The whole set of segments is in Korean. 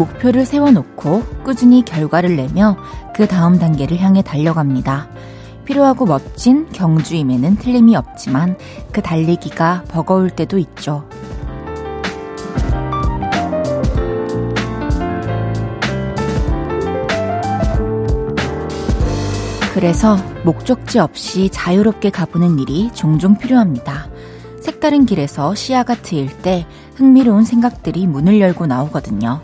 목표를 세워놓고 꾸준히 결과를 내며 그 다음 단계를 향해 달려갑니다. 필요하고 멋진 경주임에는 틀림이 없지만 그 달리기가 버거울 때도 있죠. 그래서 목적지 없이 자유롭게 가보는 일이 종종 필요합니다. 색다른 길에서 시야가 트일 때 흥미로운 생각들이 문을 열고 나오거든요.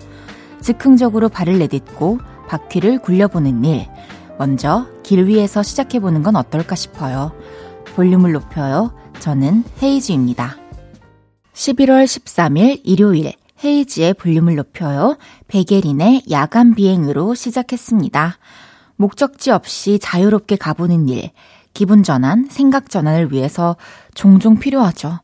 즉흥적으로 발을 내딛고 바퀴를 굴려보는 일. 먼저 길 위에서 시작해보는 건 어떨까 싶어요. 볼륨을 높여요. 저는 헤이즈입니다. 11월 13일 일요일 헤이지의 볼륨을 높여요. 베게린의 야간 비행으로 시작했습니다. 목적지 없이 자유롭게 가보는 일, 기분 전환, 생각 전환을 위해서 종종 필요하죠.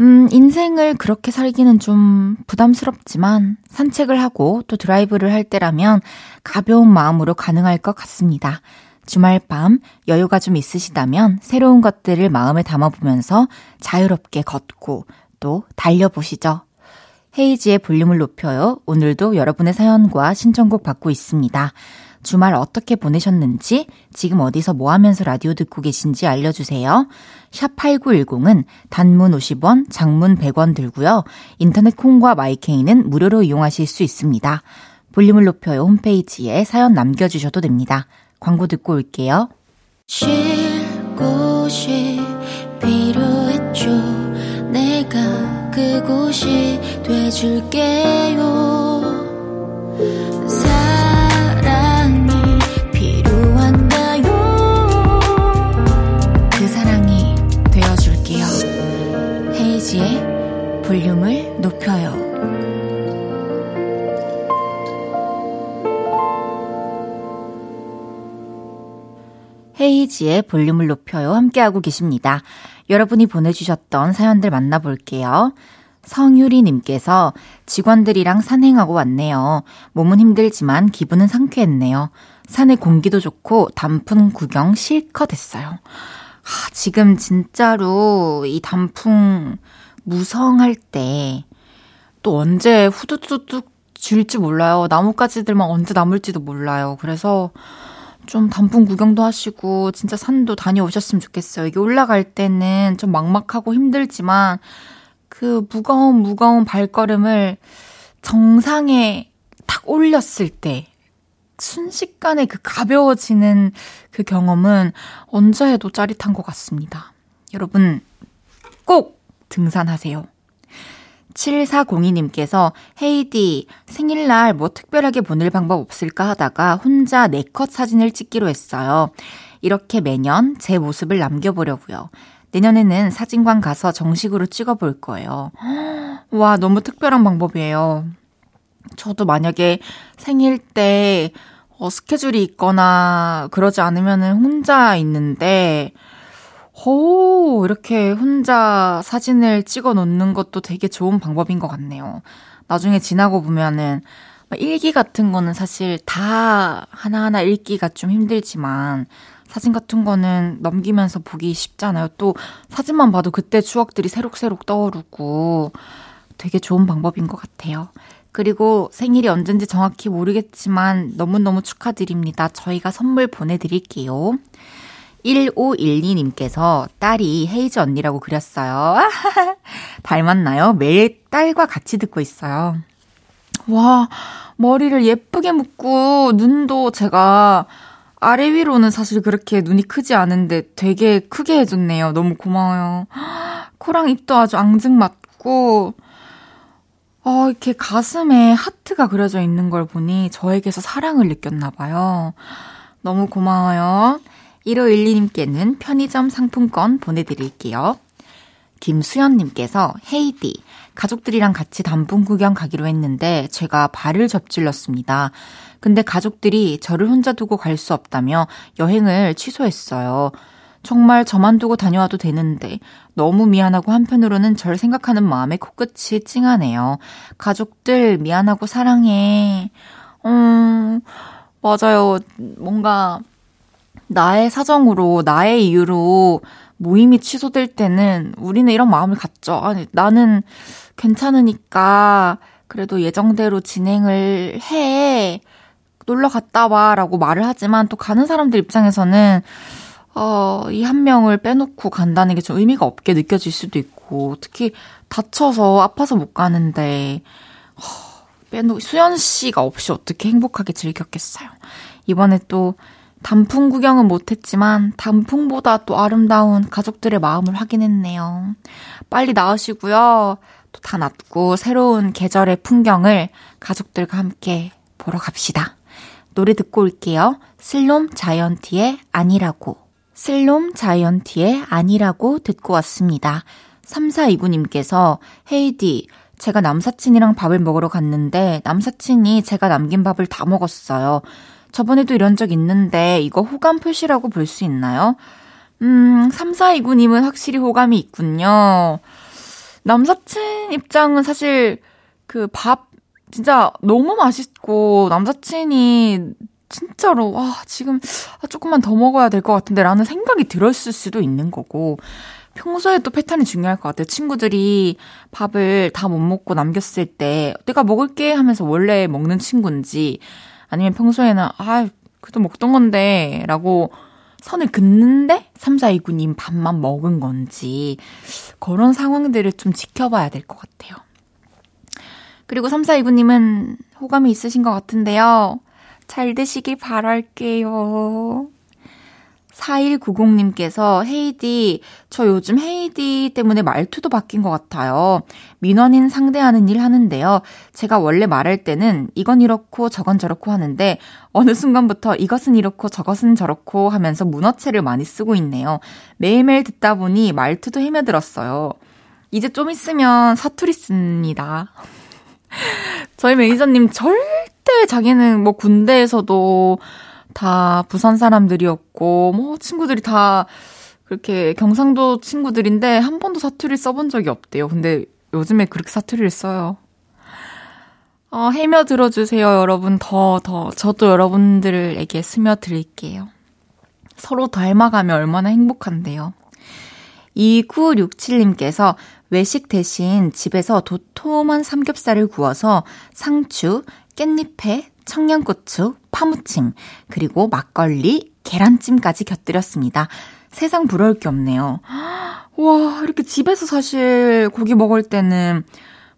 음, 인생을 그렇게 살기는 좀 부담스럽지만 산책을 하고 또 드라이브를 할 때라면 가벼운 마음으로 가능할 것 같습니다. 주말 밤 여유가 좀 있으시다면 새로운 것들을 마음에 담아보면서 자유롭게 걷고 또 달려보시죠. 헤이지의 볼륨을 높여요. 오늘도 여러분의 사연과 신청곡 받고 있습니다. 주말 어떻게 보내셨는지, 지금 어디서 뭐 하면서 라디오 듣고 계신지 알려주세요. 샵 8910은 단문 50원, 장문 100원 들고요. 인터넷 콩과 마이케이는 무료로 이용하실 수 있습니다. 볼륨을 높여요 홈페이지에 사연 남겨주셔도 됩니다. 광고 듣고 올게요. 쉴 곳이 필요했죠. 내가 그곳이 돼줄게요. 높여요. 헤이지의 볼륨을 높여요. 함께하고 계십니다. 여러분이 보내주셨던 사연들 만나볼게요. 성유리님께서 직원들이랑 산행하고 왔네요. 몸은 힘들지만 기분은 상쾌했네요. 산의 공기도 좋고 단풍 구경 실컷 했어요. 아, 지금 진짜로 이 단풍 무성할 때 또 언제 후두둑둑 줄지 몰라요. 나뭇가지들만 언제 남을지도 몰라요. 그래서 좀 단풍 구경도 하시고 진짜 산도 다녀오셨으면 좋겠어요. 이게 올라갈 때는 좀 막막하고 힘들지만 그 무거운 무거운 발걸음을 정상에 탁 올렸을 때 순식간에 그 가벼워지는 그 경험은 언제 해도 짜릿한 것 같습니다. 여러분 꼭 등산하세요. 7402님께서 헤이디 생일날 뭐 특별하게 보낼 방법 없을까 하다가 혼자 네컷 사진을 찍기로 했어요. 이렇게 매년 제 모습을 남겨보려고요. 내년에는 사진관 가서 정식으로 찍어볼 거예요. 와, 너무 특별한 방법이에요. 저도 만약에 생일 때 어, 스케줄이 있거나 그러지 않으면은 혼자 있는데 오, 이렇게 혼자 사진을 찍어 놓는 것도 되게 좋은 방법인 것 같네요. 나중에 지나고 보면은 일기 같은 거는 사실 다 하나하나 읽기가 좀 힘들지만 사진 같은 거는 넘기면서 보기 쉽잖아요. 또 사진만 봐도 그때 추억들이 새록새록 떠오르고 되게 좋은 방법인 것 같아요. 그리고 생일이 언젠지 정확히 모르겠지만 너무너무 축하드립니다. 저희가 선물 보내드릴게요. 1512님께서 딸이 헤이즈 언니라고 그렸어요. 닮았나요? 매일 딸과 같이 듣고 있어요. 와, 머리를 예쁘게 묶고, 눈도 제가 아래 위로는 사실 그렇게 눈이 크지 않은데 되게 크게 해줬네요. 너무 고마워요. 코랑 입도 아주 앙증 맞고, 어, 이렇게 가슴에 하트가 그려져 있는 걸 보니 저에게서 사랑을 느꼈나봐요. 너무 고마워요. 1512님께는 편의점 상품권 보내드릴게요. 김수연님께서 헤이디 가족들이랑 같이 단풍 구경 가기로 했는데 제가 발을 접질렀습니다. 근데 가족들이 저를 혼자 두고 갈 수 없다며 여행을 취소했어요. 정말 저만 두고 다녀와도 되는데 너무 미안하고 한편으로는 절 생각하는 마음에 코끝이 찡하네요. 가족들 미안하고 사랑해. 음, 맞아요. 뭔가 나의 사정으로, 나의 이유로 모임이 취소될 때는 우리는 이런 마음을 갖죠. 아니, 나는 괜찮으니까 그래도 예정대로 진행을 해. 놀러 갔다 와. 라고 말을 하지만 또 가는 사람들 입장에서는 어, 이 한 명을 빼놓고 간다는 게 좀 의미가 없게 느껴질 수도 있고, 특히 다쳐서 아파서 못 가는데, 어, 빼놓, 수연 씨가 없이 어떻게 행복하게 즐겼겠어요. 이번에 또 단풍 구경은 못했지만 단풍보다 또 아름다운 가족들의 마음을 확인했네요. 빨리 나으시고요. 또 다 낫고 새로운 계절의 풍경을 가족들과 함께 보러 갑시다. 노래 듣고 올게요. 슬롬 자이언티의 아니라고. 슬롬 자이언티의 아니라고 듣고 왔습니다. 3429님께서 헤이디, 제가 남사친이랑 밥을 먹으러 갔는데 남사친이 제가 남긴 밥을 다 먹었어요. 저번에도 이런 적 있는데 이거 호감 표시라고 볼 수 있나요? 음, 3429님은 확실히 호감이 있군요. 남사친 입장은 사실 그 밥 진짜 너무 맛있고 남사친이 진짜로 와 지금 아, 조금만 더 먹어야 될 것 같은데 라는 생각이 들었을 수도 있는 거고 평소에 도 패턴이 중요할 것 같아요. 친구들이 밥을 다 못 먹고 남겼을 때 내가 먹을게 하면서 원래 먹는 친구인지 아니면 평소에는 아 그래도 먹던 건데 라고 선을 긋는데 3429님 밥만 먹은 건지 그런 상황들을 좀 지켜봐야 될 것 같아요. 그리고 3429님은 호감이 있으신 것 같은데요. 잘 되시길 바랄게요. 4190님께서 헤이디, 저 요즘 헤이디 때문에 말투도 바뀐 것 같아요. 민원인 상대하는 일 하는데요. 제가 원래 말할 때는 이건 이렇고 저건 저렇고 하는데 어느 순간부터 이것은 이렇고 저것은 저렇고 하면서 문어체를 많이 쓰고 있네요. 매일매일 듣다 보니 말투도 헤매들었어요. 이제 좀 있으면 사투리 씁니다. 저희 매니저님 절대 자기는 뭐 군대에서도 다 부산 사람들이었고, 뭐 친구들이 다 그렇게 경상도 친구들인데 한 번도 사투리를 써본 적이 없대요. 근데 요즘에 그렇게 사투리를 써요. 어, 해며 들어주세요, 여러분. 더, 더. 저도 여러분들에게 스며드릴게요. 서로 닮아가면 얼마나 행복한데요. 2967님께서 외식 대신 집에서 도톰한 삼겹살을 구워서 상추, 깻잎에 청양고추, 파무침, 그리고 막걸리, 계란찜까지 곁들였습니다. 세상 부러울 게 없네요. 와, 이렇게 집에서 사실 고기 먹을 때는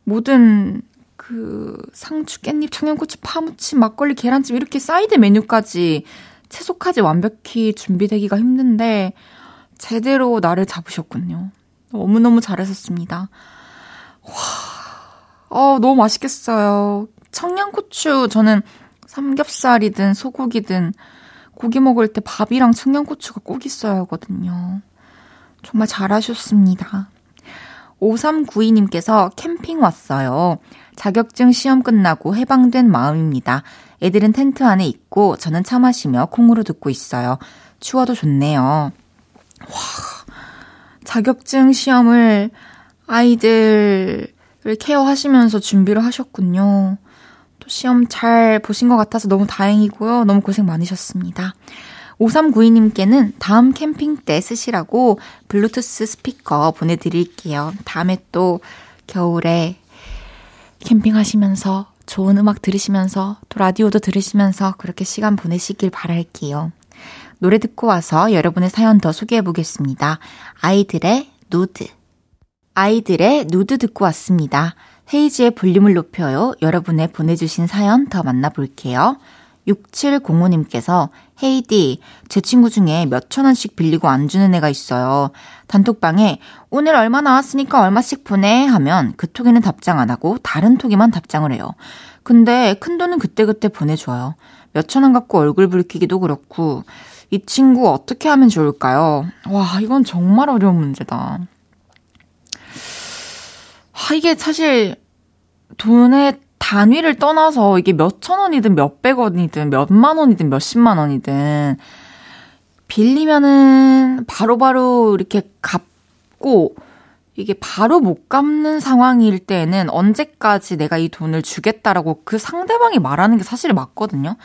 모든 그 상추, 깻잎, 청양고추, 파무침, 막걸리, 계란찜 이렇게 사이드 메뉴까지 채소까지 완벽히 준비되기가 힘든데 제대로 나를 잡으셨군요. 너무너무 잘하셨습니다. 와, 어, 너무 맛있겠어요. 청양고추, 저는 삼겹살이든 소고기든 고기 먹을 때 밥이랑 청양고추가 꼭 있어야 하거든요. 정말 잘하셨습니다. 5392님께서 캠핑 왔어요. 자격증 시험 끝나고 해방된 마음입니다. 애들은 텐트 안에 있고 저는 차 마시며 콩으로 듣고 있어요. 추워도 좋네요. 와, 자격증 시험을 아이들을 케어하시면서 준비를 하셨군요. 또 시험 잘 보신 것 같아서 너무 다행이고요. 너무 고생 많으셨습니다. 5392님께는 다음 캠핑 때 쓰시라고 블루투스 스피커 보내드릴게요. 다음에 또 겨울에 캠핑하시면서 좋은 음악 들으시면서 또 라디오도 들으시면서 그렇게 시간 보내시길 바랄게요. 노래 듣고 와서 여러분의 사연 더 소개해 보겠습니다. 아이들의 누드. 아이들의 누드 듣고 왔습니다. 헤이지의 볼륨을 높여요. 여러분의 보내주신 사연 더 만나볼게요. 6705님께서 헤이디, 제 친구 중에 몇천 원씩 빌리고 안 주는 애가 있어요. 단톡방에 오늘 얼마 나왔으니까 얼마씩 보내 하면 그 톡에는 답장 안 하고 다른 톡에만 답장을 해요. 근데 큰 돈은 그때그때 보내줘요. 몇천 원 갖고 얼굴 붉히기도 그렇고 이 친구 어떻게 하면 좋을까요? 와, 이건 정말 어려운 문제다. 아, 이게 사실 돈의 단위를 떠나서 이게 몇천 원이든 몇백 원이든 몇만 원이든 몇 십만 원이든 빌리면은 바로바로 바로 이렇게 갚고 이게 바로 못 갚는 상황일 때에는 언제까지 내가 이 돈을 주겠다라고 그 상대방이 말하는 게 사실 맞거든요.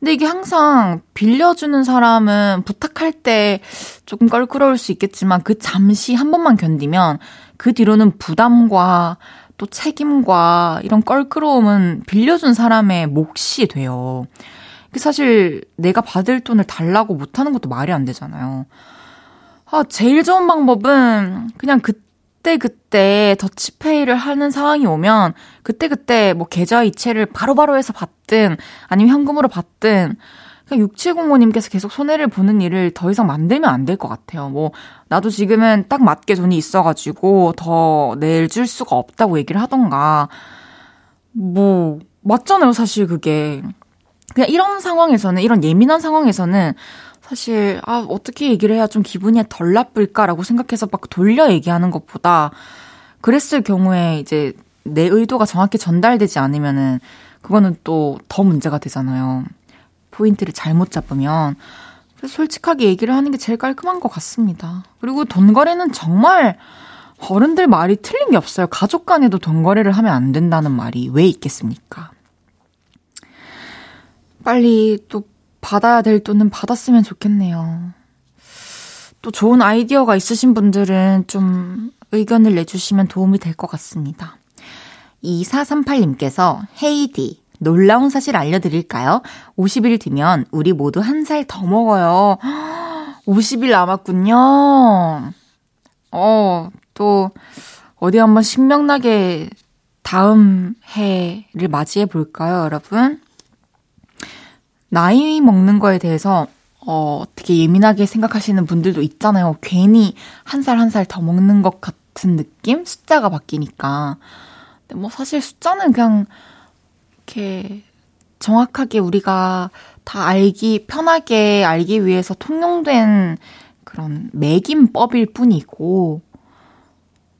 근데 이게 항상 빌려주는 사람은 부탁할 때 조금 껄끄러울 수 있겠지만 그 잠시 한 번만 견디면 그 뒤로는 부담과 또 책임과 이런 껄끄러움은 빌려준 사람의 몫이 돼요. 사실 내가 받을 돈을 달라고 못하는 것도 말이 안 되잖아요. 아, 제일 좋은 방법은 그냥 그때 그때 더치페이를 하는 상황이 오면 그때 그때 뭐 계좌 이체를 바로바로 해서 받든 아니면 현금으로 받든 그냥 6705님께서 계속 손해를 보는 일을 더 이상 만들면 안 될 것 같아요. 뭐 나도 지금은 딱 맞게 돈이 있어가지고 더 내줄 수가 없다고 얘기를 하던가 뭐 맞잖아요, 사실 그게. 그냥 이런 상황에서는 이런 예민한 상황에서는 사실 아 어떻게 얘기를 해야 좀 기분이 덜 나쁠까라고 생각해서 막 돌려 얘기하는 것보다 그랬을 경우에 이제 내 의도가 정확히 전달되지 않으면은 그거는 또 더 문제가 되잖아요. 포인트를 잘못 잡으면 솔직하게 얘기를 하는 게 제일 깔끔한 것 같습니다. 그리고 돈 거래는 정말 어른들 말이 틀린 게 없어요. 가족 간에도 돈 거래를 하면 안 된다는 말이 왜 있겠습니까? 빨리 또 받아야 될 돈은 받았으면 좋겠네요. 또 좋은 아이디어가 있으신 분들은 좀 의견을 내주시면 도움이 될 것 같습니다. 2438님께서 헤이디, 놀라운 사실 알려드릴까요? 50일 뒤면 우리 모두 한 살 더 먹어요. 50일 남았군요. 어, 또, 어디 한번 신명나게 다음 해를 맞이해 볼까요, 여러분? 나이 먹는 거에 대해서 어, 어떻게 예민하게 생각하시는 분들도 있잖아요. 괜히 한 살 한 살 더 먹는 것 같은 느낌? 숫자가 바뀌니까. 근데 뭐 사실 숫자는 그냥 이렇게 정확하게 우리가 다 알기, 편하게 알기 위해서 통용된 그런 매김법일 뿐이고,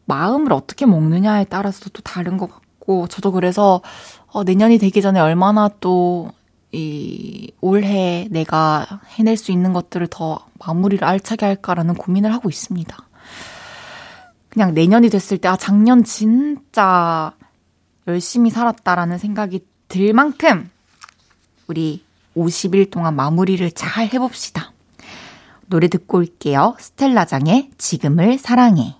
마음을 어떻게 먹느냐에 따라서도 또 다른 것 같고, 저도 그래서, 어, 내년이 되기 전에 얼마나 또 이 올해 내가 해낼 수 있는 것들을 더 마무리를 알차게 할까라는 고민을 하고 있습니다. 그냥 내년이 됐을 때, 아, 작년 진짜 열심히 살았다라는 생각이 들 만큼 우리 50일 동안 마무리를 잘 해봅시다. 노래 듣고 올게요. 스텔라장의 지금을 사랑해.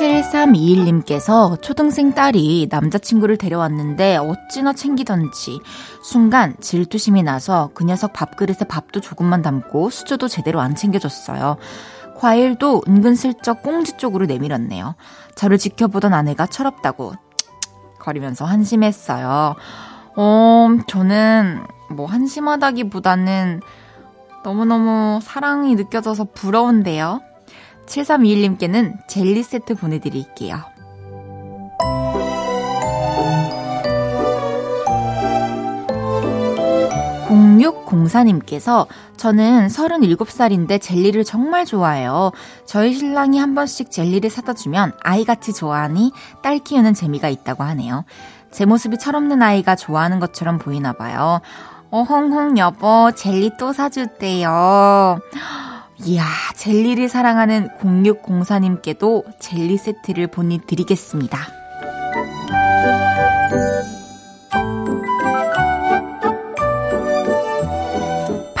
7321님께서 초등생 딸이 남자친구를 데려왔는데 어찌나 챙기던지 순간 질투심이 나서 그 녀석 밥그릇에 밥도 조금만 담고 수저도 제대로 안 챙겨줬어요. 과일도 은근슬쩍 꽁지 쪽으로 내밀었네요. 저를 지켜보던 아내가 철없다고 거리면서 한심했어요. 어, 저는 뭐 한심하다기보다는 너무너무 사랑이 느껴져서 부러운데요. 7321님께는 젤리 세트 보내드릴게요. 0604님께서 저는 37살인데 젤리를 정말 좋아해요. 저희 신랑이 한 번씩 젤리를 사다 주면 아이같이 좋아하니 딸 키우는 재미가 있다고 하네요. 제 모습이 철없는 아이가 좋아하는 것처럼 보이나 봐요. 어헝헝 여보 젤리 또 사줄게요. 이야, 젤리를 사랑하는 0604님께도 젤리 세트를 보내 드리겠습니다.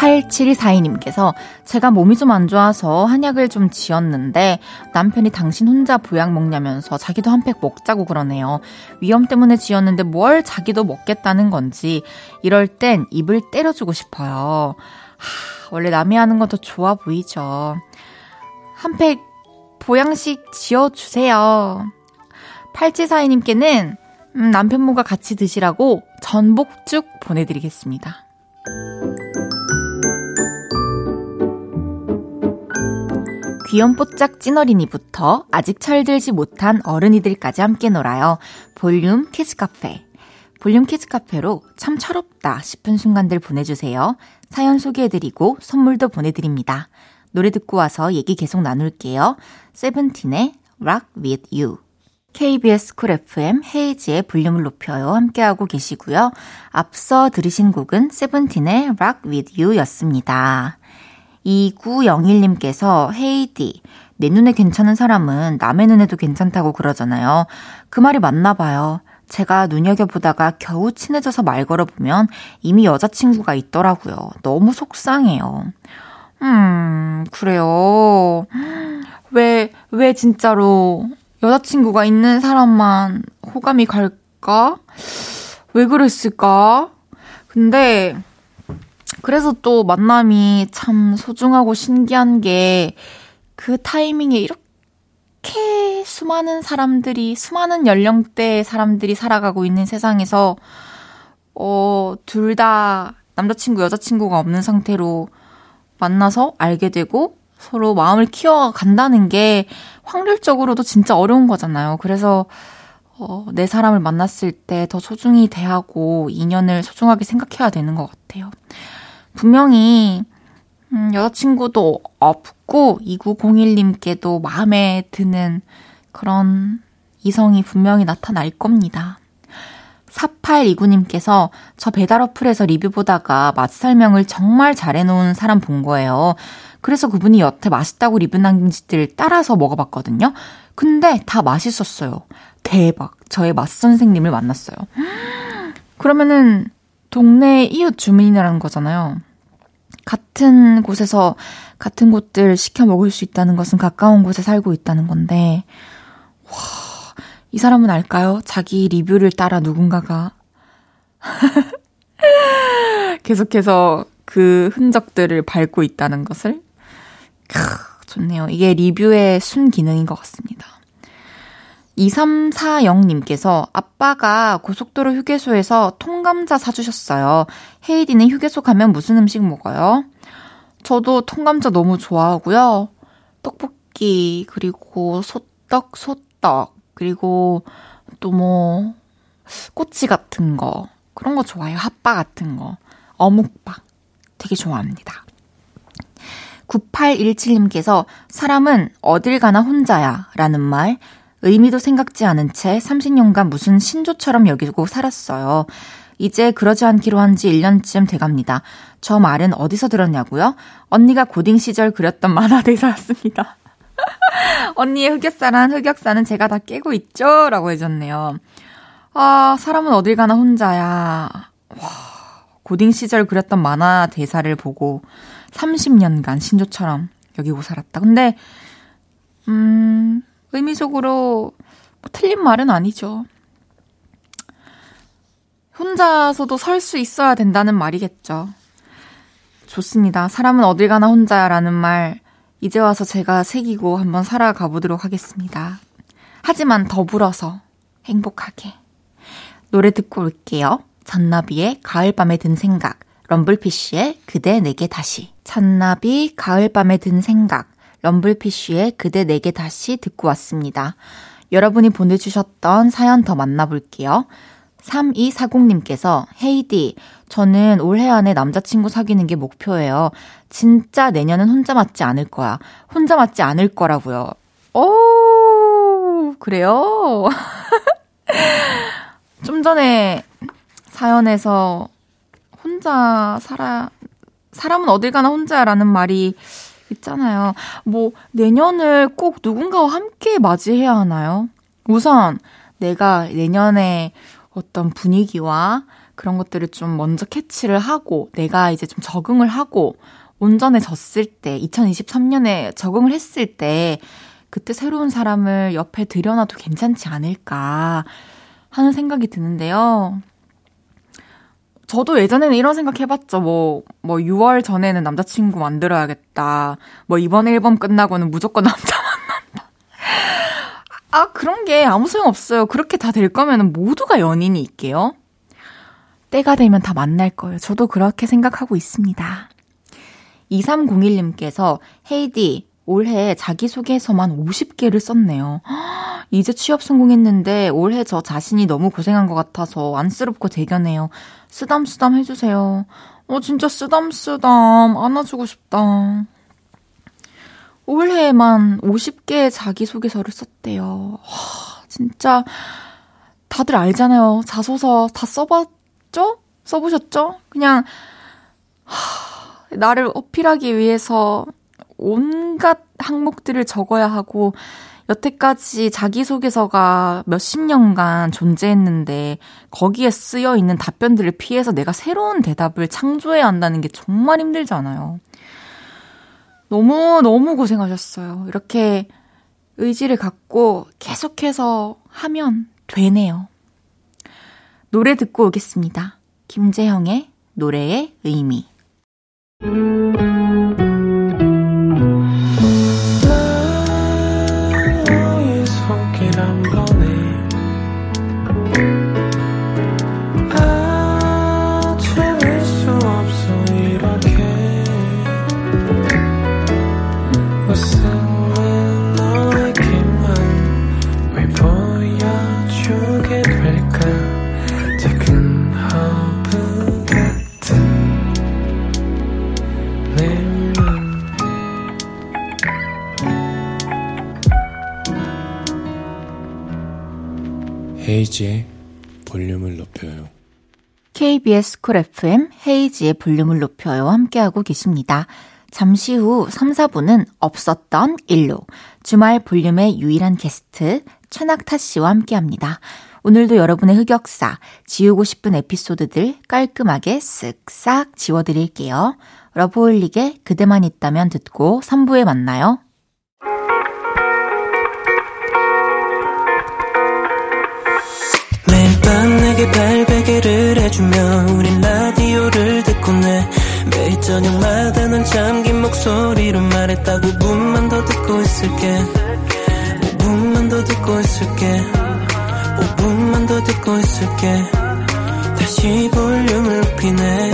8742님께서 제가 몸이 좀 안 좋아서 한약을 좀 지었는데 남편이 당신 혼자 보약 먹냐면서 자기도 한 팩 먹자고 그러네요. 위험 때문에 지었는데 뭘 자기도 먹겠다는 건지 이럴 땐 입을 때려주고 싶어요. 하, 원래 남이 하는 것도 좋아 보이죠. 한 팩 보양식 지어주세요. 팔찌사이님께는 음, 남편분과 같이 드시라고 전복죽 보내드리겠습니다. 귀염뽀짝 찐어린이부터 아직 철들지 못한 어른이들까지 함께 놀아요. 볼륨 키즈카페. 볼륨 키즈 카페로 참 철없다 싶은 순간들 보내주세요. 사연 소개해드리고 선물도 보내드립니다. 노래 듣고 와서 얘기 계속 나눌게요. 세븐틴의 Rock With You. KBS 쿨 FM 헤이즈의 볼륨을 높여요. 함께하고 계시고요. 앞서 들으신 곡은 세븐틴의 Rock With You 였습니다. 2901님께서 헤이디, 내 눈에 괜찮은 사람은 남의 눈에도 괜찮다고 그러잖아요. 그 말이 맞나 봐요. 제가 눈여겨보다가 겨우 친해져서 말 걸어보면 이미 여자친구가 있더라고요. 너무 속상해요. 음, 그래요. 왜, 왜 진짜로 여자친구가 있는 사람만 호감이 갈까? 왜 그랬을까? 근데, 그래서 또 만남이 참 소중하고 신기한 게 그 타이밍에 이렇게 수많은 사람들이, 수많은 연령대의 사람들이 살아가고 있는 세상에서, 어, 둘 다 남자친구, 여자친구가 없는 상태로 만나서 알게 되고 서로 마음을 키워간다는 게 확률적으로도 진짜 어려운 거잖아요. 그래서, 어, 내 사람을 만났을 때 더 소중히 대하고 인연을 소중하게 생각해야 되는 것 같아요. 분명히 음, 여자친구도 없고 2901님께도 마음에 드는 그런 이성이 분명히 나타날 겁니다. 4829님께서 저 배달 어플에서 리뷰 보다가 맛 설명을 정말 잘해놓은 사람 본 거예요. 그래서 그분이 여태 맛있다고 리뷰 남긴 짓들 따라서 먹어봤거든요. 근데 다 맛있었어요. 대박. 저의 맛 선생님을 만났어요. 그러면은 동네 이웃 주민이라는 거잖아요. 같은 곳에서 같은 곳들 시켜 먹을 수 있다는 것은 가까운 곳에 살고 있다는 건데, 와, 이 사람은 알까요? 자기 리뷰를 따라 누군가가 계속해서 그 흔적들을 밟고 있다는 것을. 크, 좋네요. 이게 리뷰의 순 기능인 것 같습니다. 2340님께서 아빠가 고속도로 휴게소에서 통감자 사주셨어요. 헤이디는 휴게소 가면 무슨 음식 먹어요? 저도 통감자 너무 좋아하고요. 떡볶이, 그리고 소떡, 소떡, 그리고 또 뭐, 꼬치 같은 거. 그런 거 좋아해요. 핫바 같은 거. 어묵밥. 되게 좋아합니다. 9817님께서 사람은 어딜 가나 혼자야 라는 말 의미도 생각지 않은 채 30년간 무슨 신조처럼 여기고 살았어요. 이제 그러지 않기로 한 지 1년쯤 돼갑니다. 저 말은 어디서 들었냐고요? 언니가 고딩 시절 그렸던 만화 대사였습니다. 언니의 흑역사란 흑역사는 제가 다 깨고 있죠? 라고 해줬네요. 아, 사람은 어딜 가나 혼자야. 와, 고딩 시절 그렸던 만화 대사를 보고 30년간 신조처럼 여기고 살았다. 근데, 음, 의미적으로 뭐 틀린 말은 아니죠. 혼자서도 설 수 있어야 된다는 말이겠죠. 좋습니다. 사람은 어딜 가나 혼자야라는 말, 이제 와서 제가 새기고 한번 살아가 보도록 하겠습니다. 하지만 더불어서 행복하게. 노래 듣고 올게요. 잔나비의 가을밤에 든 생각, 럼블피쉬의 그대 내게 다시. 잔나비 가을밤에 든 생각, 럼블피쉬의 그대 내게 다시 듣고 왔습니다. 여러분이 보내주셨던 사연 더 만나볼게요. 3240님께서 헤이디, 저는 올해 안에 남자친구 사귀는 게 목표예요. 진짜 내년은 혼자 맞지 않을 거야. 혼자 맞지 않을 거라고요. 오, 그래요? 좀 전에 사연에서 혼자 살아, 사람은 어딜 가나 혼자라는 말이 있잖아요. 뭐, 내년을 꼭 누군가와 함께 맞이해야 하나요? 우선, 내가 내년에 어떤 분위기와 그런 것들을 좀 먼저 캐치를 하고, 내가 이제 좀 적응을 하고, 온전해졌을 때, 2023년에 적응을 했을 때, 그때 새로운 사람을 옆에 들여놔도 괜찮지 않을까 하는 생각이 드는데요. 저도 예전에는 이런 생각 해봤죠. 뭐, 뭐, 6월 전에는 남자친구 만들어야겠다. 뭐, 이번 앨범 끝나고는 무조건 남자 만난다. 아, 그런 게 아무 소용 없어요. 그렇게 다 될 거면 모두가 연인이 있게요. 때가 되면 다 만날 거예요. 저도 그렇게 생각하고 있습니다. 2301님께서 헤이디, 올해 자기소개서만 50개를 썼네요. 이제 취업 성공했는데 올해 저 자신이 너무 고생한 것 같아서 안쓰럽고 대견해요. 쓰담쓰담 해주세요. 어, 진짜 쓰담쓰담 안아주고 싶다. 올해만 50개의 자기소개서를 썼대요. 와, 진짜 다들 알잖아요. 자소서 다 써봤 죠? 써보셨죠? 그냥 하, 나를 어필하기 위해서 온갖 항목들을 적어야 하고 여태까지 자기소개서가 몇십 년간 존재했는데 거기에 쓰여 있는 답변들을 피해서 내가 새로운 대답을 창조해야 한다는 게 정말 힘들잖아요. 너무, 너무 고생하셨어요. 이렇게 의지를 갖고 계속해서 하면 되네요. 노래 듣고 오겠습니다. 김재형의 노래의 의미. KBS 쿨 FM 헤이즈의 볼륨을 높여요. 함께하고 계십니다. 잠시 후 3, 4분은 없었던 일로 주말 볼륨의 유일한 게스트 최낙타 씨와 함께합니다. 오늘도 여러분의 흑역사, 지우고 싶은 에피소드들 깔끔하게 쓱싹 지워드릴게요. 러브홀릭의 그대만 있다면 듣고 3부에 만나요. 밤 내게 발 베개를 해주며 우린 라디오를 듣고 내 매일 저녁마다 넌 잠긴 목소리로 말했다 5분만 더 듣고 있을게. 5분만 더 듣고 있을게. 5분만 더 듣고 있을게. 다시 볼륨을 높이네.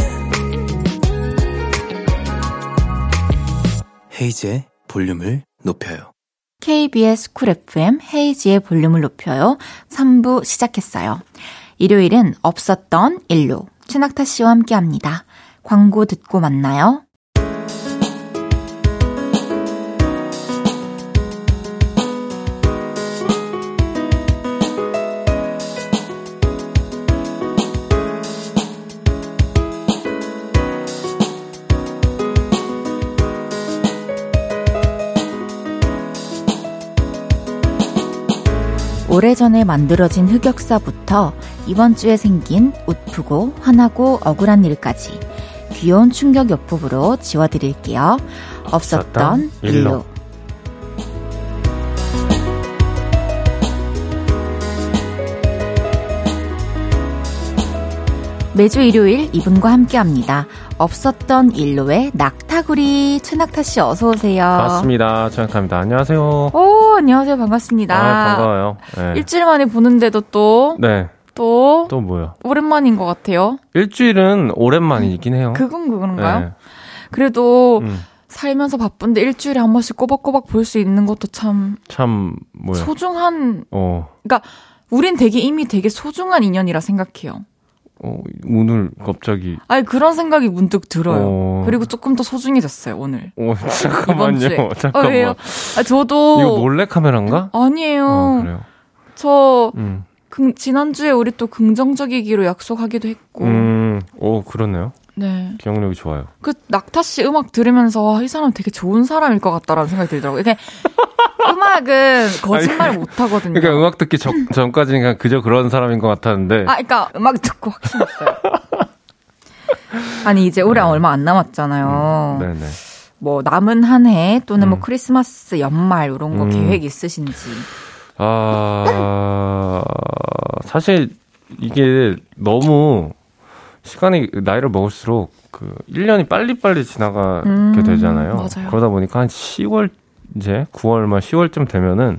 헤이즈의 볼륨을 높여요. KBS 쿨 FM 헤이지의 볼륨을 높여요. 3부 시작했어요. 일요일은 없었던 일로 최낙타 씨와 함께 합니다. 광고 듣고 만나요. 오래전에 만들어진 흑역사부터 이번 주에 생긴 웃프고 화나고 억울한 일까지 귀여운 충격 요법으로 지워드릴게요. 없었던 일로. 매주 일요일 이분과 함께 합니다. 없었던 일로의 낙타구리 최낙타 씨 어서 오세요. 반갑습니다. 최낙타입니다. 안녕하세요. 오 안녕하세요 반갑습니다. 아, 반가워요. 네. 일주일 만에 보는데도 또 네. 또, 또 뭐요? 오랜만인 것 같아요. 일주일은 오랜만이긴 해요. 그건 그런가요? 네. 그래도 음. 살면서 바쁜데 일주일에 한 번씩 꼬박꼬박 볼 수 있는 것도 참. 참, 뭐요? 소중한. 어. 그러니까, 우린 되게 이미 되게 소중한 인연이라 생각해요. 어, 오늘 갑자기. 아니, 그런 생각이 문득 들어요. 어... 그리고 조금 더 소중해졌어요, 오늘. 어, 잠깐만요. 잠깐만. 어, 왜요? 아, 저도. 이거 몰래 카메라인가? 아니에요. 어, 그래요. 저, 음. 그, 지난주에 우리 또 긍정적이기로 약속하기도 했고. 음, 오, 그러네요. 네. 기억력이 좋아요. 그 낙타 씨 음악 들으면서 이 사람 되게 좋은 사람일 것 같다라는 생각이 들더라고요. 이게 음악은 거짓말 아니, 못 하거든요. 그러니까 음악 듣기 전, 전까지는 그냥 그저 그런 사람인 것 같았는데. 아, 그러니까 음악 듣고 확신했어요. 아니 이제 올해 네. 얼마 안 남았잖아요. 음, 네네. 뭐 남은 한 해 또는 뭐 음. 뭐 크리스마스 연말 이런 거 음. 계획 있으신지. 아, 사실 이게 너무 시간이 나이를 먹을수록 그 1년이 빨리빨리 지나가게 음, 되잖아요. 맞아요. 그러다 보니까 한 10월 이제 9월 말 10월쯤 되면은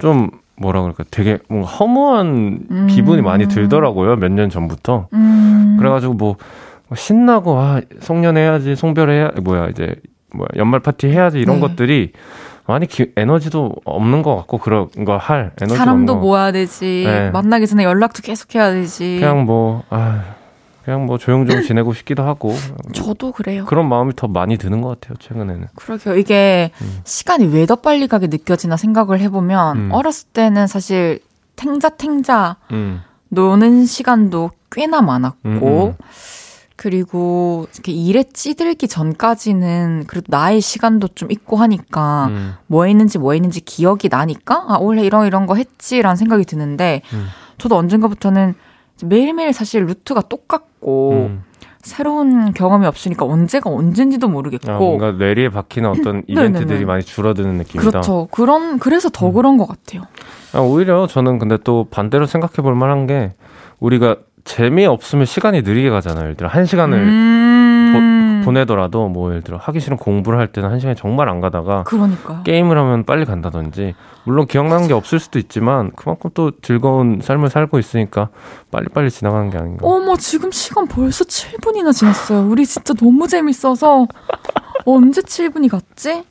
좀 뭐라 그럴까 되게 뭔가 허무한 음. 기분이 많이 들더라고요. 몇 년 전부터. 음. 그래가지고 뭐 신나고 아 송년해야지 송별해야 뭐야 이제 뭐야 연말 파티 해야지 이런 네. 것들이 많이 기- 에너지도 없는 것 같고 그런 거 할 에너지도 사람도 모아야 되지. 네. 만나기 전에 연락도 계속 해야 되지. 그냥 뭐, 아, 그냥 뭐 조용조용 지내고 싶기도 하고. 저도 그래요. 그런 마음이 더 많이 드는 것 같아요, 최근에는. 그러게요. 이게 음. 시간이 왜 더 빨리 가게 느껴지나 생각을 해보면 음. 어렸을 때는 사실 탱자탱자 음. 노는 시간도 꽤나 많았고 음, 음. 그리고 이렇게 일에 찌들기 전까지는 그래도 나의 시간도 좀 있고 하니까 음. 뭐 했는지 뭐 했는지 기억이 나니까 아 원래 이런 이런 거 했지라는 생각이 드는데 음. 저도 언젠가부터는 매일매일 사실 루트가 똑같고 음. 새로운 경험이 없으니까 언제가 언젠지도 모르겠고 아, 뭔가 뇌리에 박히는 어떤 이벤트들이 네네네. 많이 줄어드는 느낌이다. 그렇죠. 그런 그래서 더 음. 그런 것 같아요. 아, 오히려 저는 근데 또 반대로 생각해 볼 만한 게 우리가 재미 없으면 시간이 느리게 가잖아요. 예를 들어 한 시간을 음... 보내더라도 뭐 예를 들어 하기 싫은 공부를 할 때는 한 시간이 정말 안 가다가 그러니까요. 게임을 하면 빨리 간다든지 물론 기억나는 게 없을 수도 있지만 그만큼 또 즐거운 삶을 살고 있으니까 빨리빨리 지나가는 게 아닌가. 어머 지금 시간 벌써 7분이나 지났어요. 우리 진짜 너무 재밌어서 언제 7분이 갔지?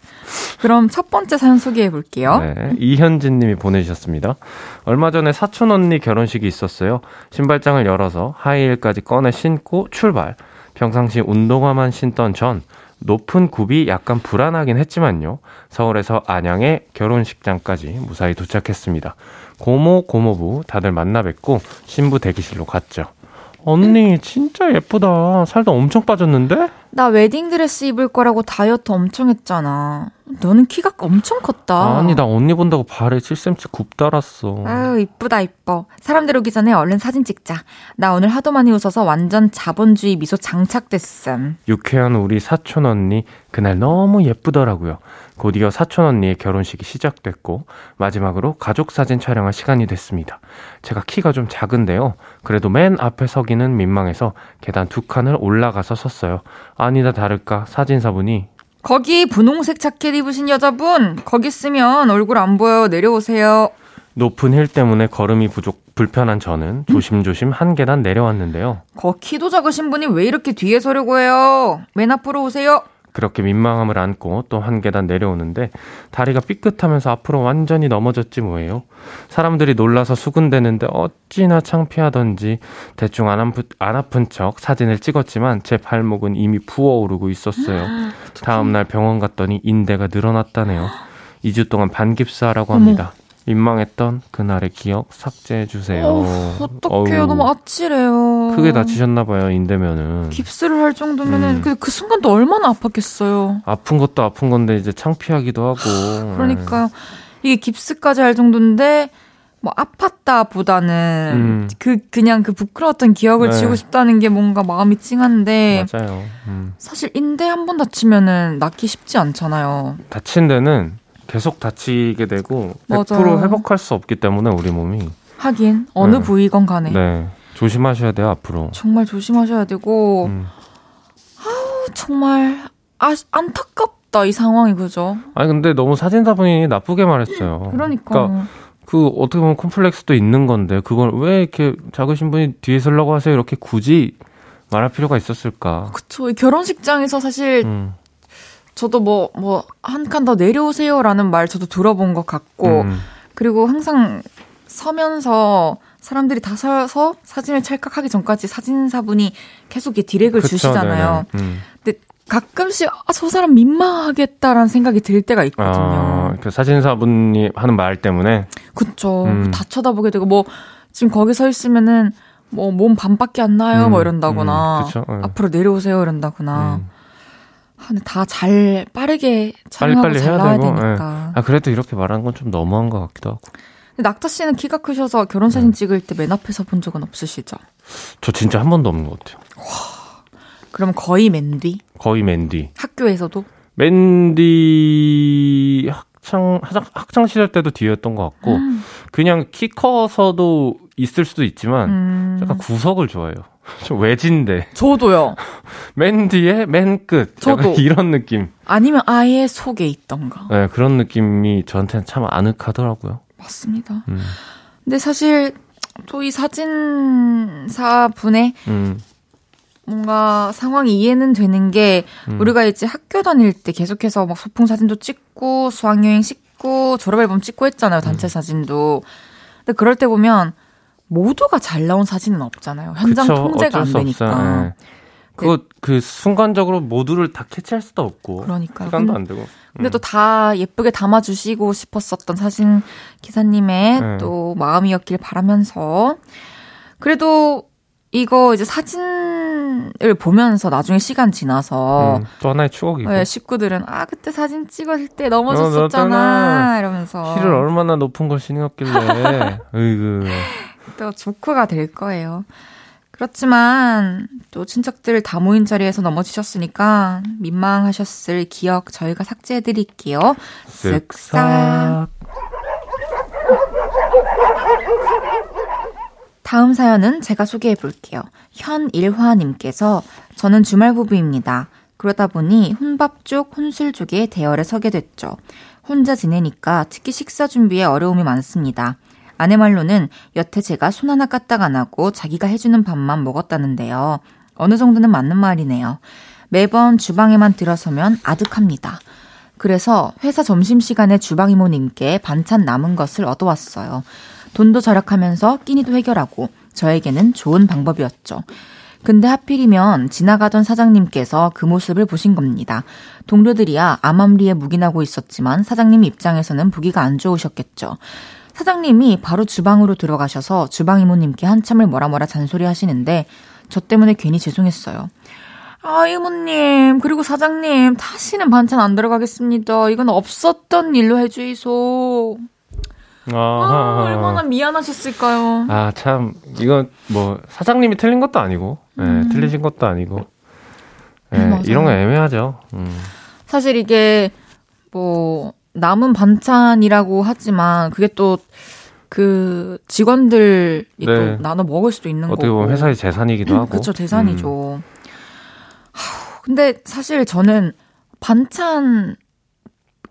그럼 첫 번째 사연 소개해 볼게요. 네, 이현진 님이 보내주셨습니다. 얼마 전에 사촌 언니 결혼식이 있었어요. 신발장을 열어서 하이힐까지 꺼내 신고 출발. 평상시 운동화만 신던 전 높은 굽이 약간 불안하긴 했지만요. 서울에서 안양의 결혼식장까지 무사히 도착했습니다. 고모, 고모부 다들 만나 뵙고 신부 대기실로 갔죠. 언니 진짜 예쁘다. 살도 엄청 빠졌는데? 나 웨딩드레스 입을 거라고 다이어트 엄청 했잖아. 너는 키가 엄청 컸다. 아니 나 언니 본다고 발에 7cm 굽 달았어. 아유, 이쁘다, 이뻐. 사람들 오기 전에 얼른 사진 찍자. 나 오늘 하도 많이 웃어서 완전 자본주의 미소 장착됐음. 유쾌한 우리 사촌 언니 그날 너무 예쁘더라고요. 곧이어 사촌 언니의 결혼식이 시작됐고 마지막으로 가족 사진 촬영할 시간이 됐습니다. 제가 키가 좀 작은데요. 그래도 맨 앞에 서기는 민망해서 계단 두 칸을 올라가서 섰어요. 아니다 다를까 사진사분이 거기 분홍색 자켓 입으신 여자분, 거기 있으면 얼굴 안 보여. 내려오세요. 높은 힐 때문에 걸음이 부족 불편한 저는 조심조심 한 계단 내려왔는데요. 거 키도 작으신 분이 왜 이렇게 뒤에 서려고 해요? 맨 앞으로 오세요. 그렇게 민망함을 안고 또 한 계단 내려오는데 다리가 삐끗하면서 앞으로 완전히 넘어졌지 뭐예요. 사람들이 놀라서 수군대는데 어찌나 창피하던지 대충 안, 아프, 안 아픈 척 사진을 찍었지만 제 발목은 이미 부어오르고 있었어요. 다음날 병원 갔더니 인대가 늘어났다네요. 2주 동안 반깁스하라고 합니다. 민망했던 그날의 기억 삭제해 주세요. 어떡해요. 너무 아찔해요. 크게 다치셨나봐요 인대면은. 깁스를 할 정도면은 음. 그, 그 순간도 얼마나 아팠겠어요. 아픈 것도 아픈 건데 이제 창피하기도 하고. 그러니까요. 이게 깁스까지 할 정도인데 뭐 아팠다 보다는 음. 그 그냥 그 부끄러웠던 기억을 네. 지우고 싶다는 게 뭔가 마음이 찡한데 맞아요. 음. 사실 인대 한 번 다치면은 낫기 쉽지 않잖아요. 다친 데는 계속 다치게 되고 100% 맞아요. 회복할 수 없기 때문에 우리 몸이 하긴 어느 네. 부위건 간에 네 조심하셔야 돼요 앞으로. 정말 조심하셔야 되고 음. 정말 아, 안타깝다 이 상황이 그죠? 아니 근데 너무 사진사분이 나쁘게 말했어요. 그러니까, 그 어떻게 보면 콤플렉스도 있는 건데 그걸 왜 이렇게 작으신 분이 뒤에 서려고 하세요 이렇게 굳이 말할 필요가 있었을까? 그쵸 이 결혼식장에서 사실 음, 저도 뭐 뭐 한 칸 더 내려오세요라는 말 저도 들어본 것 같고 음, 그리고 항상 서면서 사람들이 다 서서 사진을 찰칵하기 전까지 사진사분이 계속 이렇게 디렉을 그쵸, 주시잖아요. 네네. 음. 근데 가끔씩 아, 저 사람 민망하겠다라는 생각이 들 때가 있거든요. 아, 그 사진사분이 하는 말 때문에 그쵸. 음. 다 쳐다보게 되고 뭐 지금 거기 서 있으면은 뭐 몸 반밖에 안 나요 음, 뭐 이런다거나 음, 그쵸, 예. 앞으로 내려오세요 이런다거나 음. 다잘 빠르게 촬영하고 빨리빨리 잘 해야 나와야 되고, 되니까. 아 그래도 이렇게 말하는 건 좀 너무한 것 같기도 하고. 근데 낙타 씨는 키가 크셔서 결혼 네. 사진 찍을 때 맨 앞에서 본 적은 없으시죠? 저 진짜 한 번도 없는 것 같아요. 그럼 거의 맨 뒤? 거의 맨디. 학교에서도? 맨디 학창 학창- 학창 시절 때도 뒤였던 것 같고 음. 그냥 키 커서도 있을 수도 있지만 음. 약간 구석을 좋아해요. 좀 외진데 저도요. 맨 뒤에 맨 끝. 저도. 이런 느낌. 아니면 아예 속에 있던가. 네, 그런 느낌이 저한테는 참 아늑하더라고요. 맞습니다. 음. 근데 사실 또 이 사진사 분의 음. 뭔가 상황이 이해는 되는 게 음. 우리가 이제 학교 다닐 때 계속해서 막 소풍 사진도 찍고 수학여행 찍고 졸업앨범 찍고 했잖아요. 단체 음. 사진도. 근데 그럴 때 보면 모두가 잘 나온 사진은 없잖아요. 현장 그쵸, 통제가 안 되니까. 네. 그거 그 순간적으로 모두를 다 캐치할 수도 없고 그러니까 시간도 안 되고. 근데 음. 또다 예쁘게 담아주시고 싶었었던 사진 기사님의 네. 또 마음이었길 바라면서 그래도 이거 이제 사진을 보면서 나중에 시간 지나서 음, 또 하나의 추억이고 네, 식구들은 아 그때 사진 찍었을 때 넘어졌었잖아 어, 이러면서 힐을 얼마나 높은 걸 신었길래 으이그 또 조크가 될 거예요. 그렇지만 또 친척들 다 모인 자리에서 넘어지셨으니까 민망하셨을 기억 저희가 삭제해 드릴게요. 쓱싹. 다음 사연은 제가 소개해 볼게요. 현일화님께서 저는 주말 부부입니다. 그러다 보니 혼밥 쪽, 혼술 쪽에 대열에 서게 됐죠. 혼자 지내니까 특히 식사 준비에 어려움이 많습니다. 아내 말로는 여태 제가 손 하나 까딱 안 하고 자기가 해주는 밥만 먹었다는데요. 어느 정도는 맞는 말이네요. 매번 주방에만 들어서면 아득합니다. 그래서 회사 점심시간에 주방 이모님께 반찬 남은 것을 얻어왔어요. 돈도 절약하면서 끼니도 해결하고 저에게는 좋은 방법이었죠. 근데 하필이면 지나가던 사장님께서 그 모습을 보신 겁니다. 동료들이야 암암리에 묵인하고 있었지만 사장님 입장에서는 보기가 안 좋으셨겠죠. 사장님이 바로 주방으로 들어가셔서 주방 이모님께 한참을 뭐라 뭐라 잔소리 하시는데 저 때문에 괜히 죄송했어요. 아, 이모님, 그리고 사장님, 다시는 반찬 안 들어가겠습니다. 이건 없었던 일로 해주이소. 아, 아, 얼마나 미안하셨을까요? 아, 참, 이건 뭐, 사장님이 틀린 것도 아니고, 예, 음. 틀리신 것도 아니고, 예, 네, 이런 거 애매하죠. 음. 사실 이게, 뭐, 남은 반찬이라고 하지만, 그게 또, 그 직원들이 네. 또 나눠 먹을 수도 있는 어떻게 거고. 보면 회사의 재산이기도 하고. 그렇죠, 재산이죠. 음. 근데 사실 저는 반찬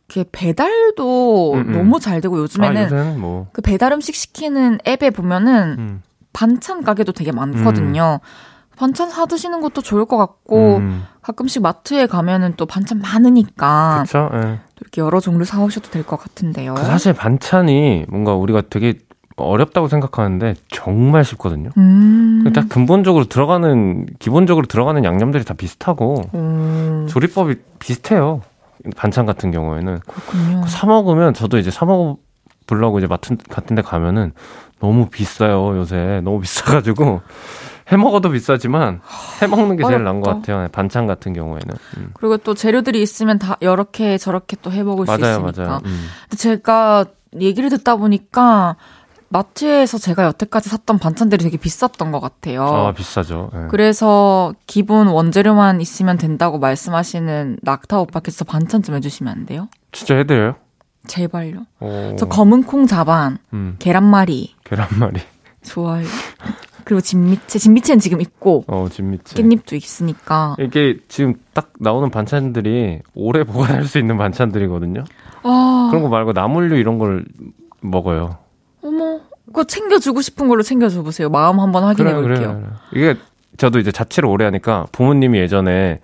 이렇게 배달도 음, 음. 너무 잘 되고 요즘에는 아, 뭐. 그 배달 음식 시키는 앱에 보면은 음. 반찬 가게도 되게 많거든요. 음. 반찬 사 드시는 것도 좋을 것 같고 음. 가끔씩 마트에 가면은 또 반찬 많으니까 그쵸? 예. 이렇게 여러 종류 사 오셔도 될 것 같은데요. 그 사실 반찬이 뭔가 우리가 되게 어렵다고 생각하는데 정말 쉽거든요. 음. 딱 근본적으로 들어가는 기본적으로 들어가는 양념들이 다 비슷하고 음. 조리법이 비슷해요. 반찬 같은 경우에는. 사 먹으면 저도 이제 사 먹으려고 이제 마트 같은 데 가면은 너무 비싸요, 요새. 너무 비싸가지고. 해 먹어도 비싸지만 해 먹는 게 제일 나은 것 같아요. 네, 반찬 같은 경우에는. 음. 그리고 또 재료들이 있으면 다 이렇게 저렇게 또 해 먹을 맞아요, 수 있으니까. 맞아요. 음. 제가 얘기를 듣다 보니까 마트에서 제가 여태까지 샀던 반찬들이 되게 비쌌던 것 같아요. 아, 비싸죠. 네. 그래서 기본 원재료만 있으면 된다고 말씀하시는 낙타 오빠께서 반찬 좀 해주시면 안 돼요? 진짜 해드려요? 제발요. 오. 저 검은 콩 자반, 음. 계란말이. 계란말이. 좋아요. 그리고 진미채, 진미채는 지금 있고. 어, 진미채. 깻잎도 있으니까. 이게 지금 딱 나오는 반찬들이 오래 보관할 수 있는 반찬들이거든요. 아. 그런 거 말고 나물류 이런 걸 먹어요. 어머, 그거 챙겨주고 싶은 걸로 챙겨줘 보세요. 마음 한번 확인해 그래, 볼게요. 그래, 그래. 이게 저도 이제 자취를 오래 하니까 부모님이 예전에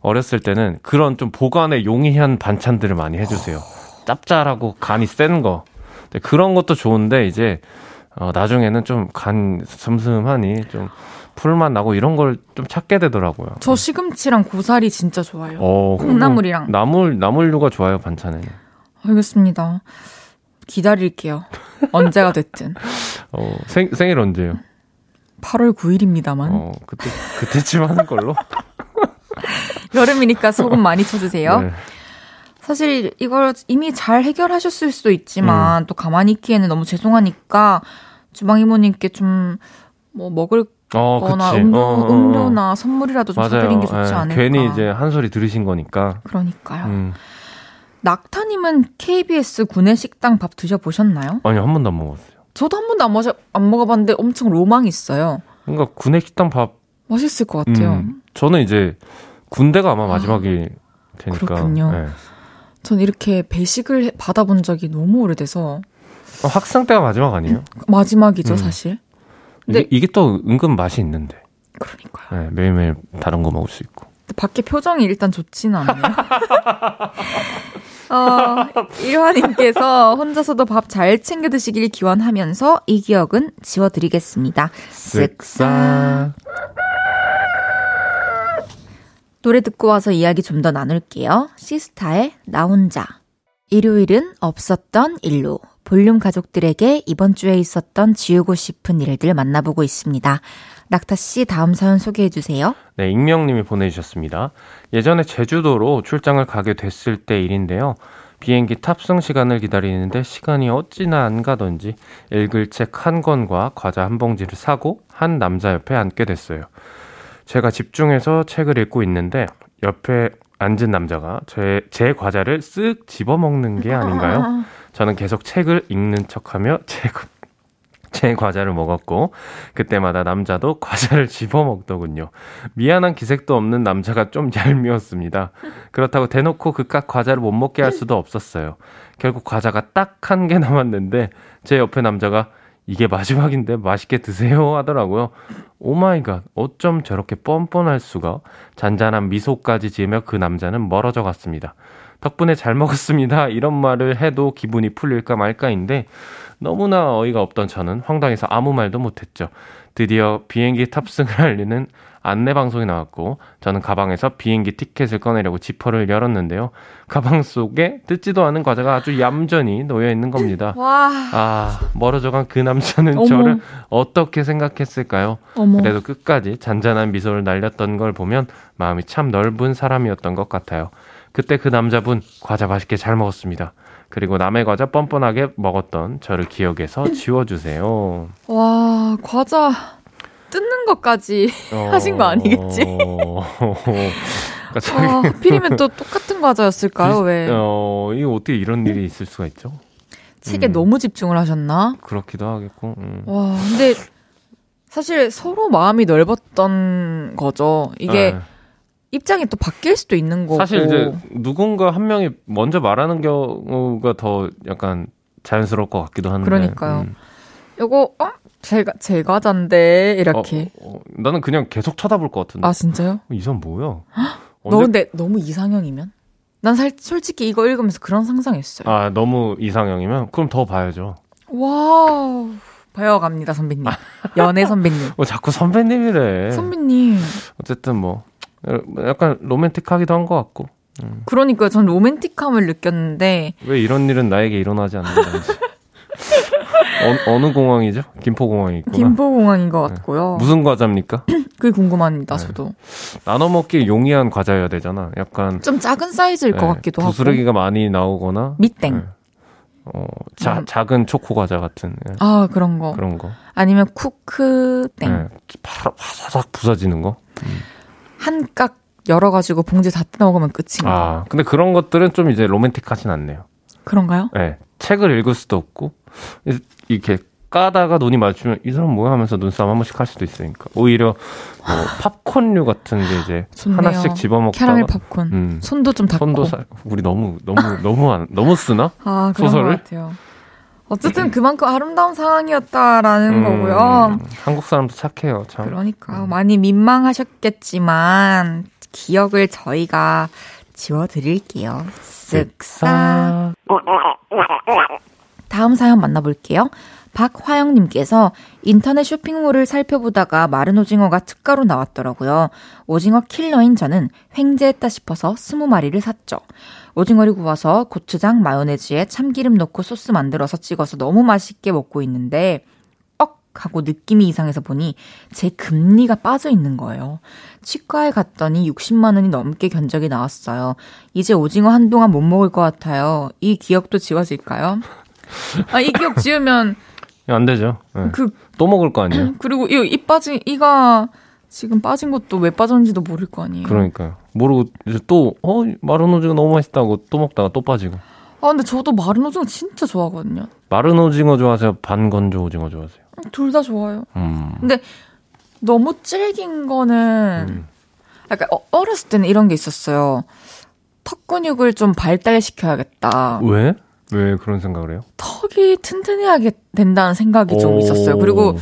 어렸을 때는 그런 좀 보관에 용이한 반찬들을 많이 해주세요. 짭짤하고 간이 센 거. 그런 것도 좋은데 이제 어, 나중에는 좀 간 슴슴하니 좀 풀맛 나고 이런 걸 좀 찾게 되더라고요. 저 시금치랑 고사리 진짜 좋아요. 어, 콩나물이랑. 나물 나물류가 좋아요 반찬에는. 알겠습니다. 기다릴게요. 언제가 됐든. 어, 생, 생일 언제요? 8월 9일입니다만. 어, 그때, 그때쯤 하는 걸로? 여름이니까 소금 많이 쳐주세요. 네. 사실 이걸 이미 잘 해결하셨을 수도 있지만 음. 또 가만히 있기에는 너무 죄송하니까 주방 이모님께 좀 뭐 먹을 어, 거나 음료, 어, 어, 어, 음료나 선물이라도 좀 맞아요. 사드린 게 좋지 네. 않을까. 괜히 이제 한 소리 들으신 거니까. 그러니까요. 음. 낙타님은 KBS 구내식당 밥 드셔보셨나요? 아니, 한 번도 안 먹었어요. 저도 한 번도 안, 먹어, 안 먹어봤는데 엄청 로망이 있어요. 뭔가 구내식당 밥. 맛있을 것 같아요. 음, 저는 이제 군대가 아마 마지막이 아, 되니까. 그렇군요. 네. 전 이렇게 배식을 받아본 적이 너무 오래돼서 어, 학생 때가 마지막 아니에요? 마지막이죠, 음. 사실. 이게, 근데- 이게 또 은근 맛이 있는데. 그러니까요. 네, 매일매일 다른 거 먹을 수 있고. 밖에 표정이 일단 좋지는 않네요. 어, 일화님께서 혼자서도 밥 잘 챙겨 드시길 기원하면서 이 기억은 지워드리겠습니다. 쓱싹. 노래 듣고 와서 이야기 좀 더 나눌게요. 시스타의 나 혼자. 일요일은 없었던 일로 볼륨 가족들에게 이번 주에 있었던 지우고 싶은 일들 만나보고 있습니다. 낙타 씨 다음 사연 소개해 주세요. 네, 익명님이 보내주셨습니다. 예전에 제주도로 출장을 가게 됐을 때 일인데요. 비행기 탑승 시간을 기다리는데 시간이 어찌나 안 가던지 읽을 책 한 권과 과자 한 봉지를 사고 한 남자 옆에 앉게 됐어요. 제가 집중해서 책을 읽고 있는데 옆에 앉은 남자가 제, 제 과자를 쓱 집어먹는 게 아닌가요? 저는 계속 책을 읽는 척하며 제, 과- 제 과자를 먹었고 그때마다 남자도 과자를 집어 먹더군요. 미안한 기색도 없는 남자가 좀 얄미웠습니다. 그렇다고 대놓고 그깟 과자를 못 먹게 할 수도 없었어요. 결국 과자가 딱 한 개 남았는데 제 옆에 남자가 이게 마지막인데 맛있게 드세요 하더라고요. Oh my god, 어쩜 저렇게 뻔뻔할 수가? 잔잔한 미소까지 지으며 그 남자는 멀어져 갔습니다. 덕분에 잘 먹었습니다. 이런 말을 해도 기분이 풀릴까 말까인데 너무나 어이가 없던 저는 황당해서 아무 말도 못했죠. 드디어 비행기 탑승을 알리는 안내 방송이 나왔고 저는 가방에서 비행기 티켓을 꺼내려고 지퍼를 열었는데요. 가방 속에 뜯지도 않은 과자가 아주 얌전히 놓여 있는 겁니다. 와, 아, 멀어져간 그 남자는 어머. 저를 어떻게 생각했을까요? 어머. 그래도 끝까지 잔잔한 미소를 날렸던 걸 보면 마음이 참 넓은 사람이었던 것 같아요. 그때 그 남자분 과자 맛있게 잘 먹었습니다. 그리고 남의 과자 뻔뻔하게 먹었던 저를 기억에서 지워주세요. 와, 과자 뜯는 것까지 하신 거 아니겠지? 어, 그러니까 자기- 아, 하필이면 또 똑같은 과자였을까요? 왜? 어, 이거 어떻게 이런 일이 있을 수가 있죠? 책에 음. 너무 집중을 하셨나? 그렇기도 하겠고. 음. 와, 근데 사실 서로 마음이 넓었던 거죠. 이게 네. 입장이 또 바뀔 수도 있는 거고. 사실 이제 누군가 한 명이 먼저 말하는 경우가 더 약간 자연스러울 것 같기도 한데. 그러니까요. 음. 요거 어? 제가 제 과자인데 이렇게. 어, 어, 나는 그냥 계속 쳐다볼 것 같은데. 아 진짜요? 이 사람 뭐야? 너 언제- 근데 너무 이상형이면? 난 살, 솔직히 이거 읽으면서 그런 상상했어요. 아 너무 이상형이면 그럼 더 봐야죠. Wow. 배워갑니다, 선배님. 연애 선배님. 어, 자꾸 선배님이래. 선배님. 어쨌든 뭐 약간 로맨틱하기도 한 것 같고. 그러니까 전 로맨틱함을 느꼈는데 왜 이런 일은 나에게 일어나지 않는 건지. 어, 어느 공항이죠? 김포공항이 있구나. 김포공항인 것 같고요. 무슨 과자입니까? 그게 궁금합니다, 네. 저도. 나눠 먹기 용이한 과자여야 되잖아. 약간 좀 작은 사이즈일 것 네, 같기도 하고. 부스러기가 많이 나오거나 밑땡. 네. 어, 자, 음. 작은 초코 과자 같은 예, 아, 그런 거. 그런 거. 아니면 쿠크땡. 예, 파- 화사삭 부서지는 거. 한깍 열어가지고 봉지 다 뜯어 먹으면 끝인 거. 아, 근데 그런 것들은 좀 이제 로맨틱하진 않네요. 그런가요? 예, 책을 읽을 수도 없고 이- 이렇게 까다가 눈이 마주치면 이 사람 뭐야 하면서 눈싸움 한 번씩 할 수도 있으니까 오히려 뭐 팝콘류 같은 게 이제 좋네요. 하나씩 집어먹다가 캐러멜 팝콘. 음, 손도 좀 닦고. 손도 살 우리 너무 너무 너무 안, 너무 쓰나? 아, 소설을? 어쨌든 그만큼 아름다운 상황이었다라는 음, 거고요. 한국 사람도 착해요, 참. 그러니까 많이 민망하셨겠지만 기억을 저희가 지워드릴게요. 쓱싹. 다음 사연 만나볼게요. 박화영님께서 인터넷 쇼핑몰을 살펴보다가 마른 오징어가 특가로 나왔더라고요. 오징어 킬러인 저는 횡재했다 싶어서 20마리를 샀죠. 오징어를 구워서 고추장, 마요네즈에 참기름 넣고 소스 만들어서 찍어서 너무 맛있게 먹고 있는데 억 하고 느낌이 이상해서 보니 제 금리가 빠져 있는 거예요. 치과에 갔더니 60만 원이 넘게 견적이 나왔어요. 이제 오징어 한동안 못 먹을 것 같아요. 이 기억도 지워질까요? 아, 이 기억 지우면 안 되죠. 예. 그또 먹을 거 아니에요? 그리고 이, 이 빠진 이가 지금 빠진 것도 왜 빠졌는지도 모를 거 아니에요. 그러니까요. 모르고 이제 또 어, 마른 오징어 너무 맛있다고 또 먹다가 또 빠지고. 아 근데 저도 마른 오징어 진짜 좋아하거든요. 마른 오징어 좋아하세요? 반건조 오징어 좋아하세요? 둘 다 좋아요. 음. 너무 질긴 거는 음. 약간 어- 어렸을 때는 이런 게 있었어요. 턱 근육을 좀 발달시켜야겠다. 왜? 왜 그런 생각을 해요? 턱이 튼튼해야 된다는 생각이 좀 있었어요. 그리고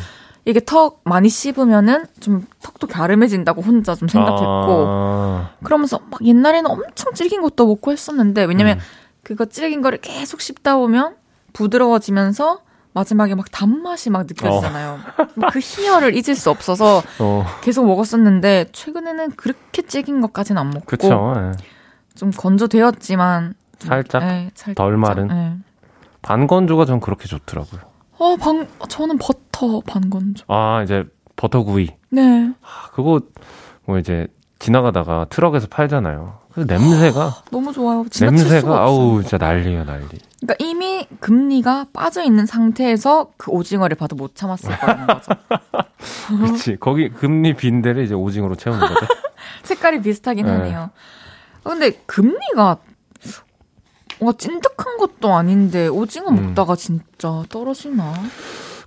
이게 턱 많이 씹으면은 좀 턱도 갸름해진다고 혼자 좀 생각했고 아. 그러면서 막 옛날에는 엄청 질긴 것도 먹고 했었는데 왜냐면 음. 그거 질긴 거를 계속 씹다 보면 부드러워지면서 마지막에 막 단맛이 막 느껴지잖아요. 어. 그 희열을 잊을 수 없어서 어. 계속 먹었었는데 최근에는 그렇게 질긴 것까지는 안 먹고 그쵸, 예. 좀 건조되었지만 살짝, 네, 살짝 덜 마른 네. 반건조가 전 그렇게 좋더라고요. 어, 반 저는 버터 반건조. 아 이제 버터구이. 네. 아, 그거 뭐 이제 지나가다가 트럭에서 팔잖아요. 그 냄새가 너무 좋아요. 냄새가 아우 진짜 난리야 난리. 그러니까 이미 금리가 빠져 있는 상태에서 그 오징어를 봐도 못 참았을 거라는 거죠. 그렇지. 거기 금리 빈대를 이제 오징어로 채우는 거죠. 색깔이 비슷하긴 네. 하네요. 어, 근데 금리가 뭔가 찐득한 것도 아닌데 오징어 음. 먹다가 진짜 떨어지나?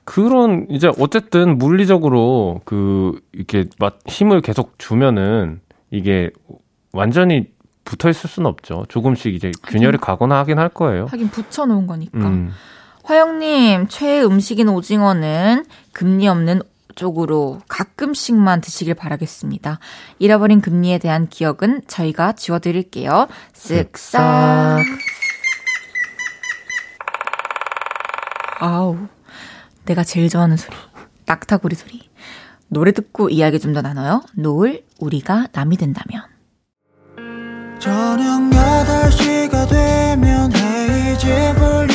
그런 이제 어쨌든 물리적으로 그 이렇게 맛 힘을 계속 주면은 이게 완전히 붙어 있을 수는 없죠. 조금씩 이제 균열이 가거나 하긴 할 거예요. 하긴 붙여 놓은 거니까. 음. 화영님, 최애 음식인 오징어는 금리 없는 쪽으로 가끔씩만 드시길 바라겠습니다. 잃어버린 금리에 대한 기억은 저희가 지워드릴게요. 쓱싹. 아우, 내가 제일 좋아하는 소리. 낙타구리 소리. 노래 듣고 이야기 좀 더 나눠요. 노을, 우리가 남이 된다면. 저녁 8시가 되면 헤이즈 볼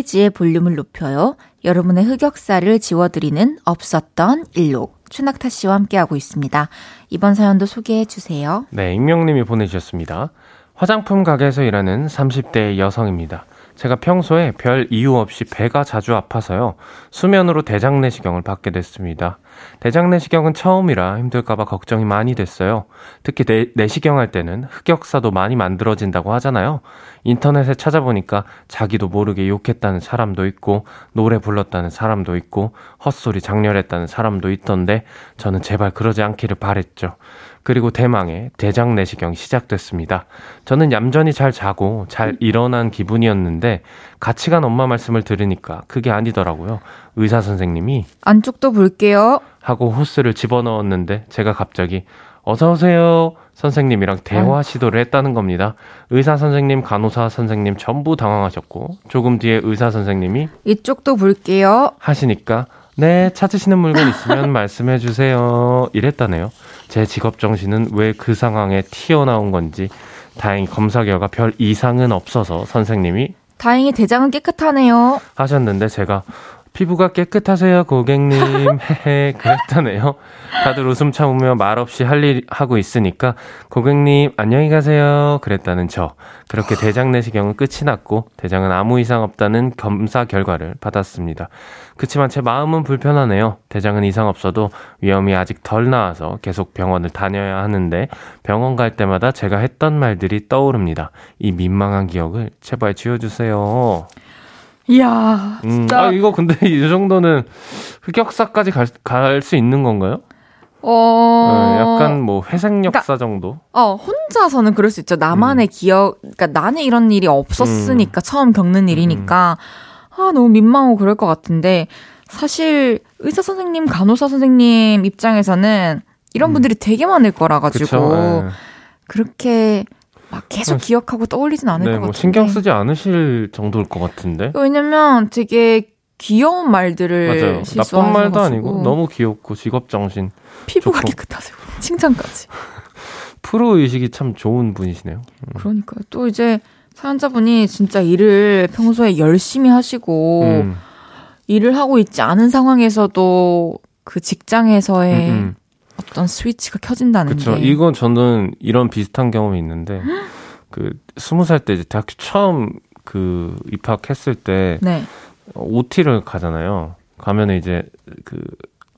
헤이지의 볼륨을 높여요 여러분의 흑역사를 지워드리는 없었던 일로 추낙타 씨와 함께하고 있습니다. 이번 사연도 소개해 주세요. 네, 익명님이 보내주셨습니다. 화장품 가게에서 일하는 30대 여성입니다. 제가 평소에 별 이유 없이 배가 자주 아파서요. 수면으로 대장 내시경을 받게 됐습니다. 대장 내시경은 처음이라 힘들까봐 걱정이 많이 됐어요. 특히 내, 내시경 할 때는 흑역사도 많이 만들어진다고 하잖아요. 인터넷에 찾아보니까 자기도 모르게 욕했다는 사람도 있고, 노래 불렀다는 사람도 있고, 헛소리 장렬했다는 사람도 있던데, 저는 제발 그러지 않기를 바랬죠. 그리고 대망의 대장 내시경이 시작됐습니다. 저는 얌전히 잘 자고 잘 일어난 기분이었는데 같이 간 엄마 말씀을 들으니까 그게 아니더라고요. 의사 선생님이 안쪽도 볼게요. 하고 호스를 집어넣었는데 제가 갑자기 어서 오세요. 선생님이랑 대화 시도를 했다는 겁니다. 의사 선생님, 간호사 선생님 전부 당황하셨고 조금 뒤에 의사 선생님이 이쪽도 볼게요. 하시니까 네, 찾으시는 물건 있으면 말씀해 주세요. 이랬다네요. 제 직업 정신은 왜 그 상황에 튀어나온 건지 다행히 검사 결과 별 이상은 없어서 선생님이 다행히 대장은 깨끗하네요. 하셨는데 제가 피부가 깨끗하세요, 고객님. 헤헤, 그랬다네요. 다들 웃음 참으며 말없이 할 일 하고 있으니까, 고객님, 안녕히 가세요. 그랬다는 저. 그렇게 대장 내시경은 끝이 났고, 대장은 아무 이상 없다는 검사 결과를 받았습니다. 그치만 제 마음은 불편하네요. 대장은 이상 없어도 위험이 아직 덜 나아서 계속 병원을 다녀야 하는데, 병원 갈 때마다 제가 했던 말들이 떠오릅니다. 이 민망한 기억을 제발 지워주세요. 이야, 음, 진짜. 음, 아, 이거 근데 이 정도는 흑역사까지 갈 수 있는 건가요? 어, 네, 약간 뭐 회색 역사 그러니까, 정도? 어, 혼자서는 그럴 수 있죠. 나만의 음. 기억, 그러니까 나는 이런 일이 없었으니까, 음. 처음 겪는 일이니까, 음. 아, 너무 민망하고 그럴 것 같은데, 사실 의사 선생님, 간호사 선생님 입장에서는 이런 음. 분들이 되게 많을 거라 가지고, 네. 그렇게 막 계속 기억하고 떠올리진 않을 네, 것뭐 같은데. 신경 쓰지 않으실 정도일 것 같은데. 왜냐면 되게 귀여운 말들을 맞아요. 나쁜 말도 아니고 너무 귀엽고 직업 정신. 피부가 좋고. 깨끗하세요. 칭찬까지. 프로 의식이 참 좋은 분이시네요. 음. 그러니까요. 또 이제 사연자분이 진짜 일을 평소에 열심히 하시고 음. 일을 하고 있지 않은 상황에서도 그 직장에서의 음, 음. 어떤 스위치가 켜진다는 그쵸. 게. 이건 저는 이런 비슷한 경험이 있는데 그 스무 살 때 이제 대학교 처음 그 입학했을 때 네. OT를 가잖아요. 가면은 이제 그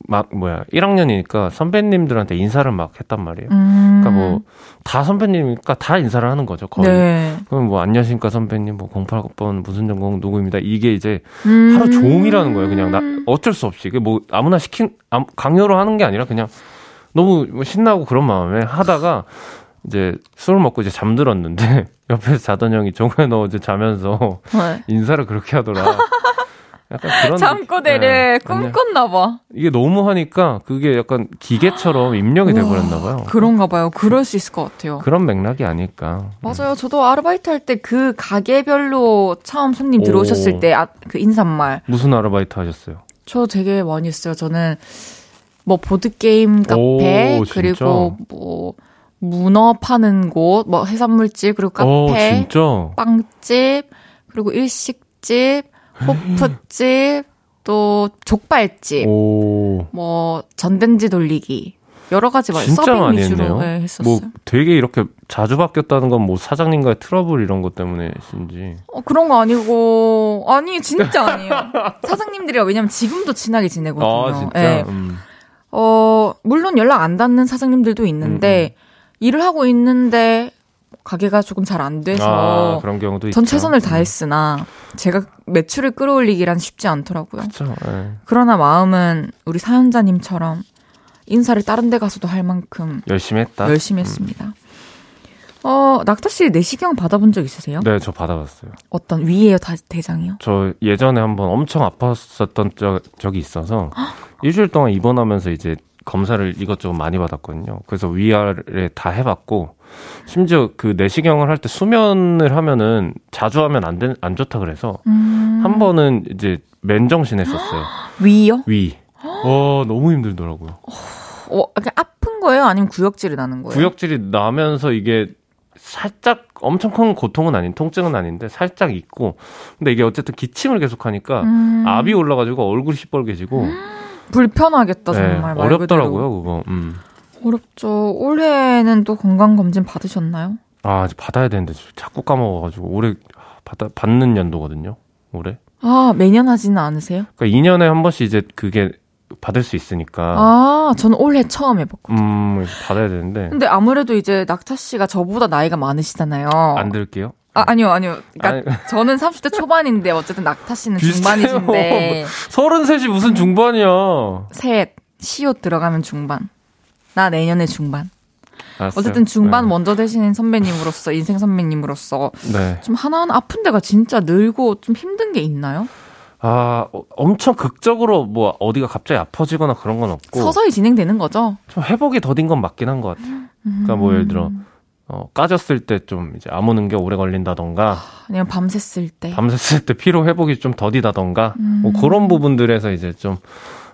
막 뭐야 1학년이니까 선배님들한테 인사를 막 했단 말이에요. 음. 그러니까 뭐 다 선배님이니까 다 인사를 하는 거죠. 거의. 네. 그럼 뭐 안녕하십니까 선배님 뭐 08번 무슨 전공 누구입니다. 이게 이제 음. 하루 종일하는 거예요. 그냥 나 어쩔 수 없이 이게 뭐 아무나 시킨 아무- 강요로 하는 게 아니라 그냥 너무 뭐 신나고 그런 마음에 하다가 이제 술을 먹고 이제 잠들었는데 옆에서 자던 형이 종호야 너 어제 자면서 네. 인사를 그렇게 하더라. 약간 그런 잠꼬대를 네, 꿈꿨나 봐. 이게 너무 하니까 그게 약간 기계처럼 입력이 돼 버렸나 봐요. 그런가 봐요. 그럴 수 있을 것 같아요. 그런 맥락이 아닐까. 맞아요. 저도 아르바이트 할 때 그 가게별로 처음 손님 오. 들어오셨을 때 아, 그 인사말 무슨 아르바이트 하셨어요? 저 되게 많이 했어요. 저는 뭐 보드 게임 카페 오? 그리고 뭐 문어 파는 곳, 뭐 해산물집 그리고 어, 카페, 진짜? 빵집 그리고 일식집, 호프집 또 족발집, 오. 뭐 전단지 돌리기 여러 가지 말 진짜 많이 했네요. 네, 했었어요. 뭐 되게 이렇게 자주 바뀌었다는 건 뭐 사장님과의 트러블 이런 것 때문에신지. 어, 그런 거 아니고 아니 진짜 아니에요. 사장님들이랑 왜냐면 지금도 친하게 지내거든요. 아, 진짜? 예. 음. 어, 물론 연락 안 닿는 사장님들도 있는데, 일을 하고 있는데, 가게가 조금 잘 안 돼서, 아, 그런 경우도 있죠. 전 최선을 음. 다했으나, 제가 매출을 끌어올리기란 쉽지 않더라고요. 그렇죠. 예. 그러나 마음은 우리 사연자님처럼 인사를 다른 데 가서도 할 만큼 열심히 했다. 열심히 했습니다. 어, 낙타 씨 내시경 받아본 적 있으세요? 네, 저 받아봤어요. 어떤 위에요, 다- 대장이요? 저 예전에 한번 엄청 아팠었던 적, 적이 있어서 일주일 동안 입원하면서 이제 검사를 이것저것 많이 받았거든요. 그래서 위아래 다 해봤고 심지어 그 내시경을 할 때 수면을 하면은 자주 하면 안, 된, 안 좋다 그래서 음, 한 번은 이제 맨정신 했었어요. 위요? 위. 와 너무 힘들더라고요. 어, 그냥 아픈 거예요? 아니면 구역질이 나는 거예요? 구역질이 나면서 이게 살짝 엄청 큰 고통은 아닌 통증은 아닌데 살짝 있고 근데 이게 어쨌든 기침을 계속하니까 음. 압이 올라가지고 얼굴이 시뻘개지고 불편하겠다 네, 정말 말 어렵더라고요 그거. 음. 어렵죠. 올해는 또 건강 검진 받으셨나요? 아 이제 받아야 되는데 자꾸 까먹어가지고 올해 받아 받는 연도거든요. 올해. 아 매년 하지는 않으세요? 그러니까 2년에 한 번씩 이제 그게 받을 수 있으니까 아 저는 올해 처음 해봤고. 음 받아야 되는데 근데 아무래도 이제 낙타 씨가 저보다 나이가 많으시잖아요. 안 들게요. 아 아니요 아니요. 그러니까 저는 30대 초반인데 어쨌든 낙타 씨는 비슷해요. 중반이신데 서른셋이 무슨 중반이야. 셋 시옷 들어가면 중반. 나 내년에 중반. 알았어요. 어쨌든 중반 네. 먼저 되시는 선배님으로서 인생 선배님으로서 네. 좀 하나하나 아픈 데가 진짜 늘고 좀 힘든 게 있나요? 아, 어, 엄청 극적으로 뭐 어디가 갑자기 아파지거나 그런 건 없고 서서히 진행되는 거죠. 좀 회복이 더딘 건 맞긴 한 것 같아요. 그러니까 뭐 예를 들어 어, 까졌을 때 좀 이제 아무는 게 오래 걸린다던가 아니면 밤샜을 때. 밤샜을 때 피로 회복이 좀 더디다던가 뭐 그런 부분들에서 이제 좀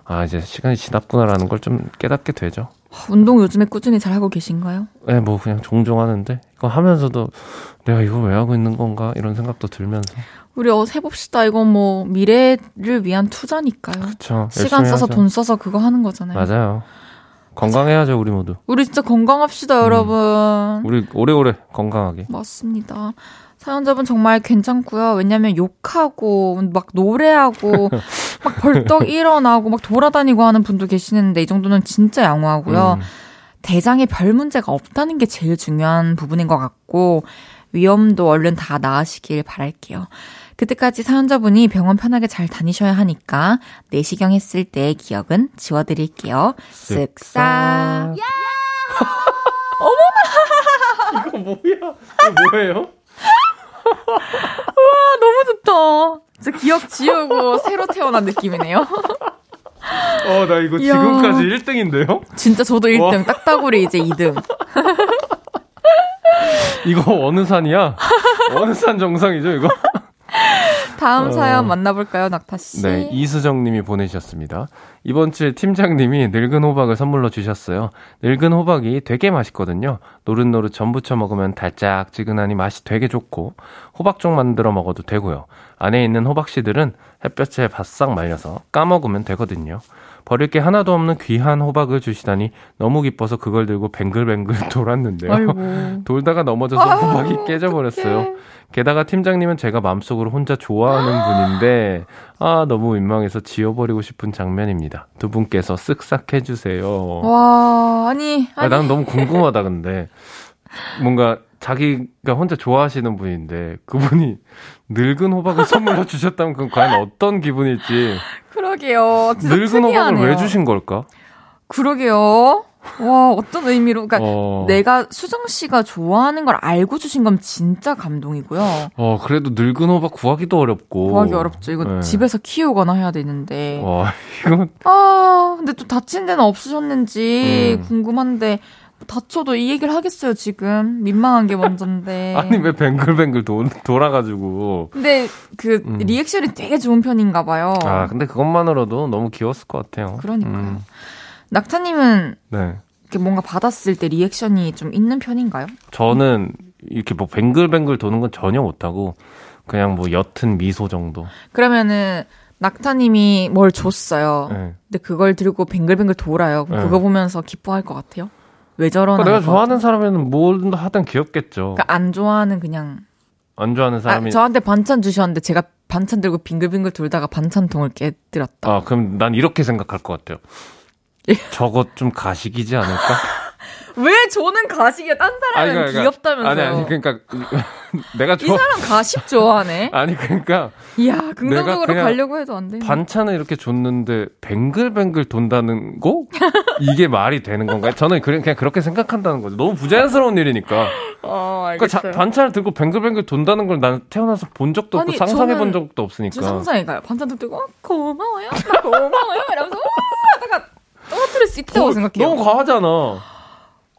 아, 이제 시간이 지났구나라는 걸 좀 깨닫게 되죠. 운동 요즘에 꾸준히 잘 하고 계신가요? 네, 뭐 그냥 종종 하는데 이거 하면서도 내가 이걸 왜 하고 있는 건가 이런 생각도 들면서 우리 어 해봅시다. 이건 뭐 미래를 위한 투자니까요. 그렇죠. 시간 써서 돈 써서 그거 하는 거잖아요. 맞아요. 건강해야죠 우리 모두. 우리 진짜 건강합시다, 여러분. 우리 오래오래 건강하게. 맞습니다. 사연자분 정말 괜찮고요. 왜냐면 욕하고 막 노래하고 막 벌떡 일어나고 막 돌아다니고 하는 분도 계시는데 이 정도는 진짜 양호하고요. 음. 대장에 별 문제가 없다는 게 제일 중요한 부분인 것 같고 위험도 얼른 다 나으시길 바랄게요. 그때까지 사연자분이 병원 편하게 잘 다니셔야 하니까 내시경 했을 때의 기억은 지워드릴게요. 쓱싹. 이거 뭐야? 이거 뭐예요? 아, 너무 좋다. 진짜 기억 지우고 새로 태어난 느낌이네요. 어, 나 이거 이야. 지금까지 1등인데요? 진짜 저도 1등, 딱따구리 이제 2등. 이거 어느 산이야? 어느 산 정상이죠, 이거? 다음 사연 만나볼까요, 낙타 씨? 네, 이수정 님이 보내주셨습니다. 이번 주에 팀장님이 늙은 호박을 선물로 주셨어요. 늙은 호박이 되게 맛있거든요. 노릇노릇 전 부쳐 먹으면 달짝지근하니 맛이 되게 좋고, 호박죽 만들어 먹어도 되고요. 안에 있는 호박씨들은 햇볕에 바싹 말려서 까먹으면 되거든요. 버릴 게 하나도 없는 귀한 호박을 주시다니 너무 기뻐서 그걸 들고 뱅글뱅글 돌았는데요. 아이고. 돌다가 넘어져서 호박이 깨져버렸어요. 게다가 팀장님은 제가 마음속으로 혼자 좋아하는 분인데 아 너무 민망해서 지워버리고 싶은 장면입니다. 두 분께서 쓱싹 해주세요. 와, 아니, 아, 아니. 난 너무 궁금하다 근데 뭔가 자기가 혼자 좋아하시는 분인데 그분이 늙은 호박을 선물로 주셨다면 그건 과연 어떤 기분일지 그러게요. 늙은 특이하네요. 호박을 왜 주신 걸까? 그러게요. 와, 어떤 의미로. 그러니까 어, 내가 수정 씨가 좋아하는 걸 알고 주신 건 진짜 감동이고요. 어 그래도 늙은 호박 구하기도 어렵고 구하기 어렵죠. 이거 네. 집에서 키우거나 해야 되는데. 와 이거 아, 근데 또 다친 데는 없으셨는지 음. 궁금한데 다쳐도 이 얘기를 하겠어요, 지금. 민망한 게 먼저인데. 아니 왜 뱅글뱅글 도, 돌아가지고 근데 그 음. 리액션이 되게 좋은 편인가 봐요. 아 근데 그것만으로도 너무 귀여웠을 것 같아요. 그러니까요. 음, 낙타님은 네. 이렇게 뭔가 받았을 때 리액션이 좀 있는 편인가요? 저는 이렇게 뭐 뱅글뱅글 도는 건 전혀 못하고 그냥 뭐 옅은 미소 정도. 그러면은 낙타님이 뭘 줬어요. 네. 근데 그걸 들고 뱅글뱅글 돌아요. 네. 그거 보면서 기뻐할 것 같아요? 왜 저러나? 그러니까 내가 좋아하는 사람이면 뭐든 하든 귀엽겠죠. 그러니까 안 좋아하는 그냥 안 좋아하는 사람이 아, 저한테 반찬 주셨는데 제가 반찬 들고 빙글빙글 돌다가 반찬통을 깨뜨렸다. 아, 그럼 난 이렇게 생각할 것 같아요. 예. 저것 좀 가식이지 않을까? 왜 저는 가식이야? 딴 사람은 아니, 그러니까- 귀엽다면서요? 아니, 아니, 그러니까 내가 이 좋아 사람 가식 좋아하네. 아니 그러니까 이야 긍정적으로 가려고 해도 안 돼. 반찬을 이렇게 줬는데 뱅글뱅글 돈다는 거 이게 말이 되는 건가요? 저는 그냥 그렇게 생각한다는 거죠. 너무 부자연스러운 일이니까. 어 그러니까 자- 알겠어요. 반찬을 들고 뱅글뱅글 돈다는 걸난 태어나서 본 적도 없고 아니, 상상해 본 적도 없으니까. 저 상상해 가요. 반찬통 들고 어, 고마워요, 나 고마워요 이러면서 우 하다가 떨어뜨릴 수 있다고 어, 생각해요. 너무 과하잖아.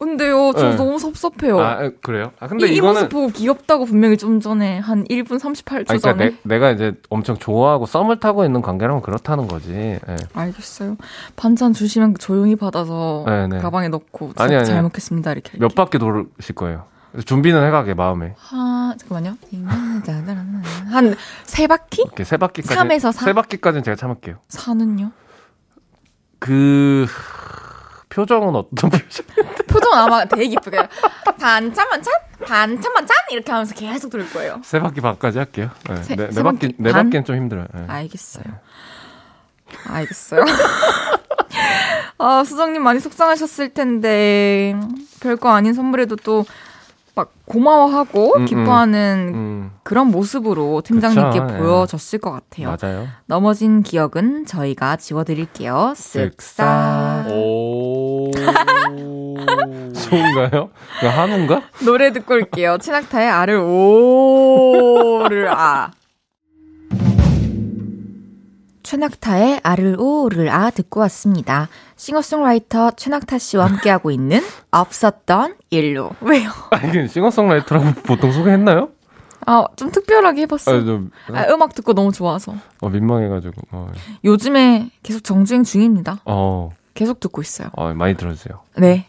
근데요, 저 네. 너무 섭섭해요. 아 에, 그래요? 아 근데 이, 이 이거는 모습 보고 귀엽다고 분명히 좀 전에 한 1분 38초 아니, 그러니까 전에 내, 가 이제 엄청 좋아하고 썸을 타고 있는 관계라면 그렇다는 거지. 예. 알겠어요. 반찬 주시면 조용히 받아서 네, 네. 가방에 넣고 아니, 아니. 잘 먹겠습니다 이렇게. 몇 바퀴 돌으실 거예요? 준비는 해가게 마음에 하 잠깐만요. 한 세 바퀴? 이렇게 세 바퀴까지 삼에서 사? 세 바퀴까지는 제가 참을게요. 사는요? 그 표정은 어떤 표정? 표정 아마 되게 기쁘게 반찬 반찬 반찬 반찬 이렇게 하면서 계속 돌 거예요. 세 바퀴 반까지 할게요. 네, 세- 네, 네 세 바퀴 네 반? 바퀴는 좀 힘들어요. 네. 알겠어요. 알겠어요. 아, 수정님 많이 속상하셨을 텐데, 별거 아닌 선물에도 또, 막, 고마워하고, 음, 음. 기뻐하는 음, 그런 모습으로 팀장님께 그쵸, 예. 보여졌을 것 같아요. 맞아요. 넘어진 기억은 저희가 지워드릴게요. 쓱싹. 오. 좋은가요? 그 한우인가? 노래 듣고 올게요. 최낙타의 아를 오를 아. 최낙타의 아를 오를 아 듣고 왔습니다. 싱어송라이터 최낙타 씨와 함께하고 있는 없었던 일로. 왜요? 아, 이게 싱어송라이터라고 보통 소개했나요? 아, 좀 특별하게 아, 해봤어요. 좀 아, 음악 듣고 너무 좋아서. 어, 민망해가지고. 어, 요즘에 계속 정주행 중입니다. 어, 계속 듣고 있어요. 어, 많이 들어주세요. 네.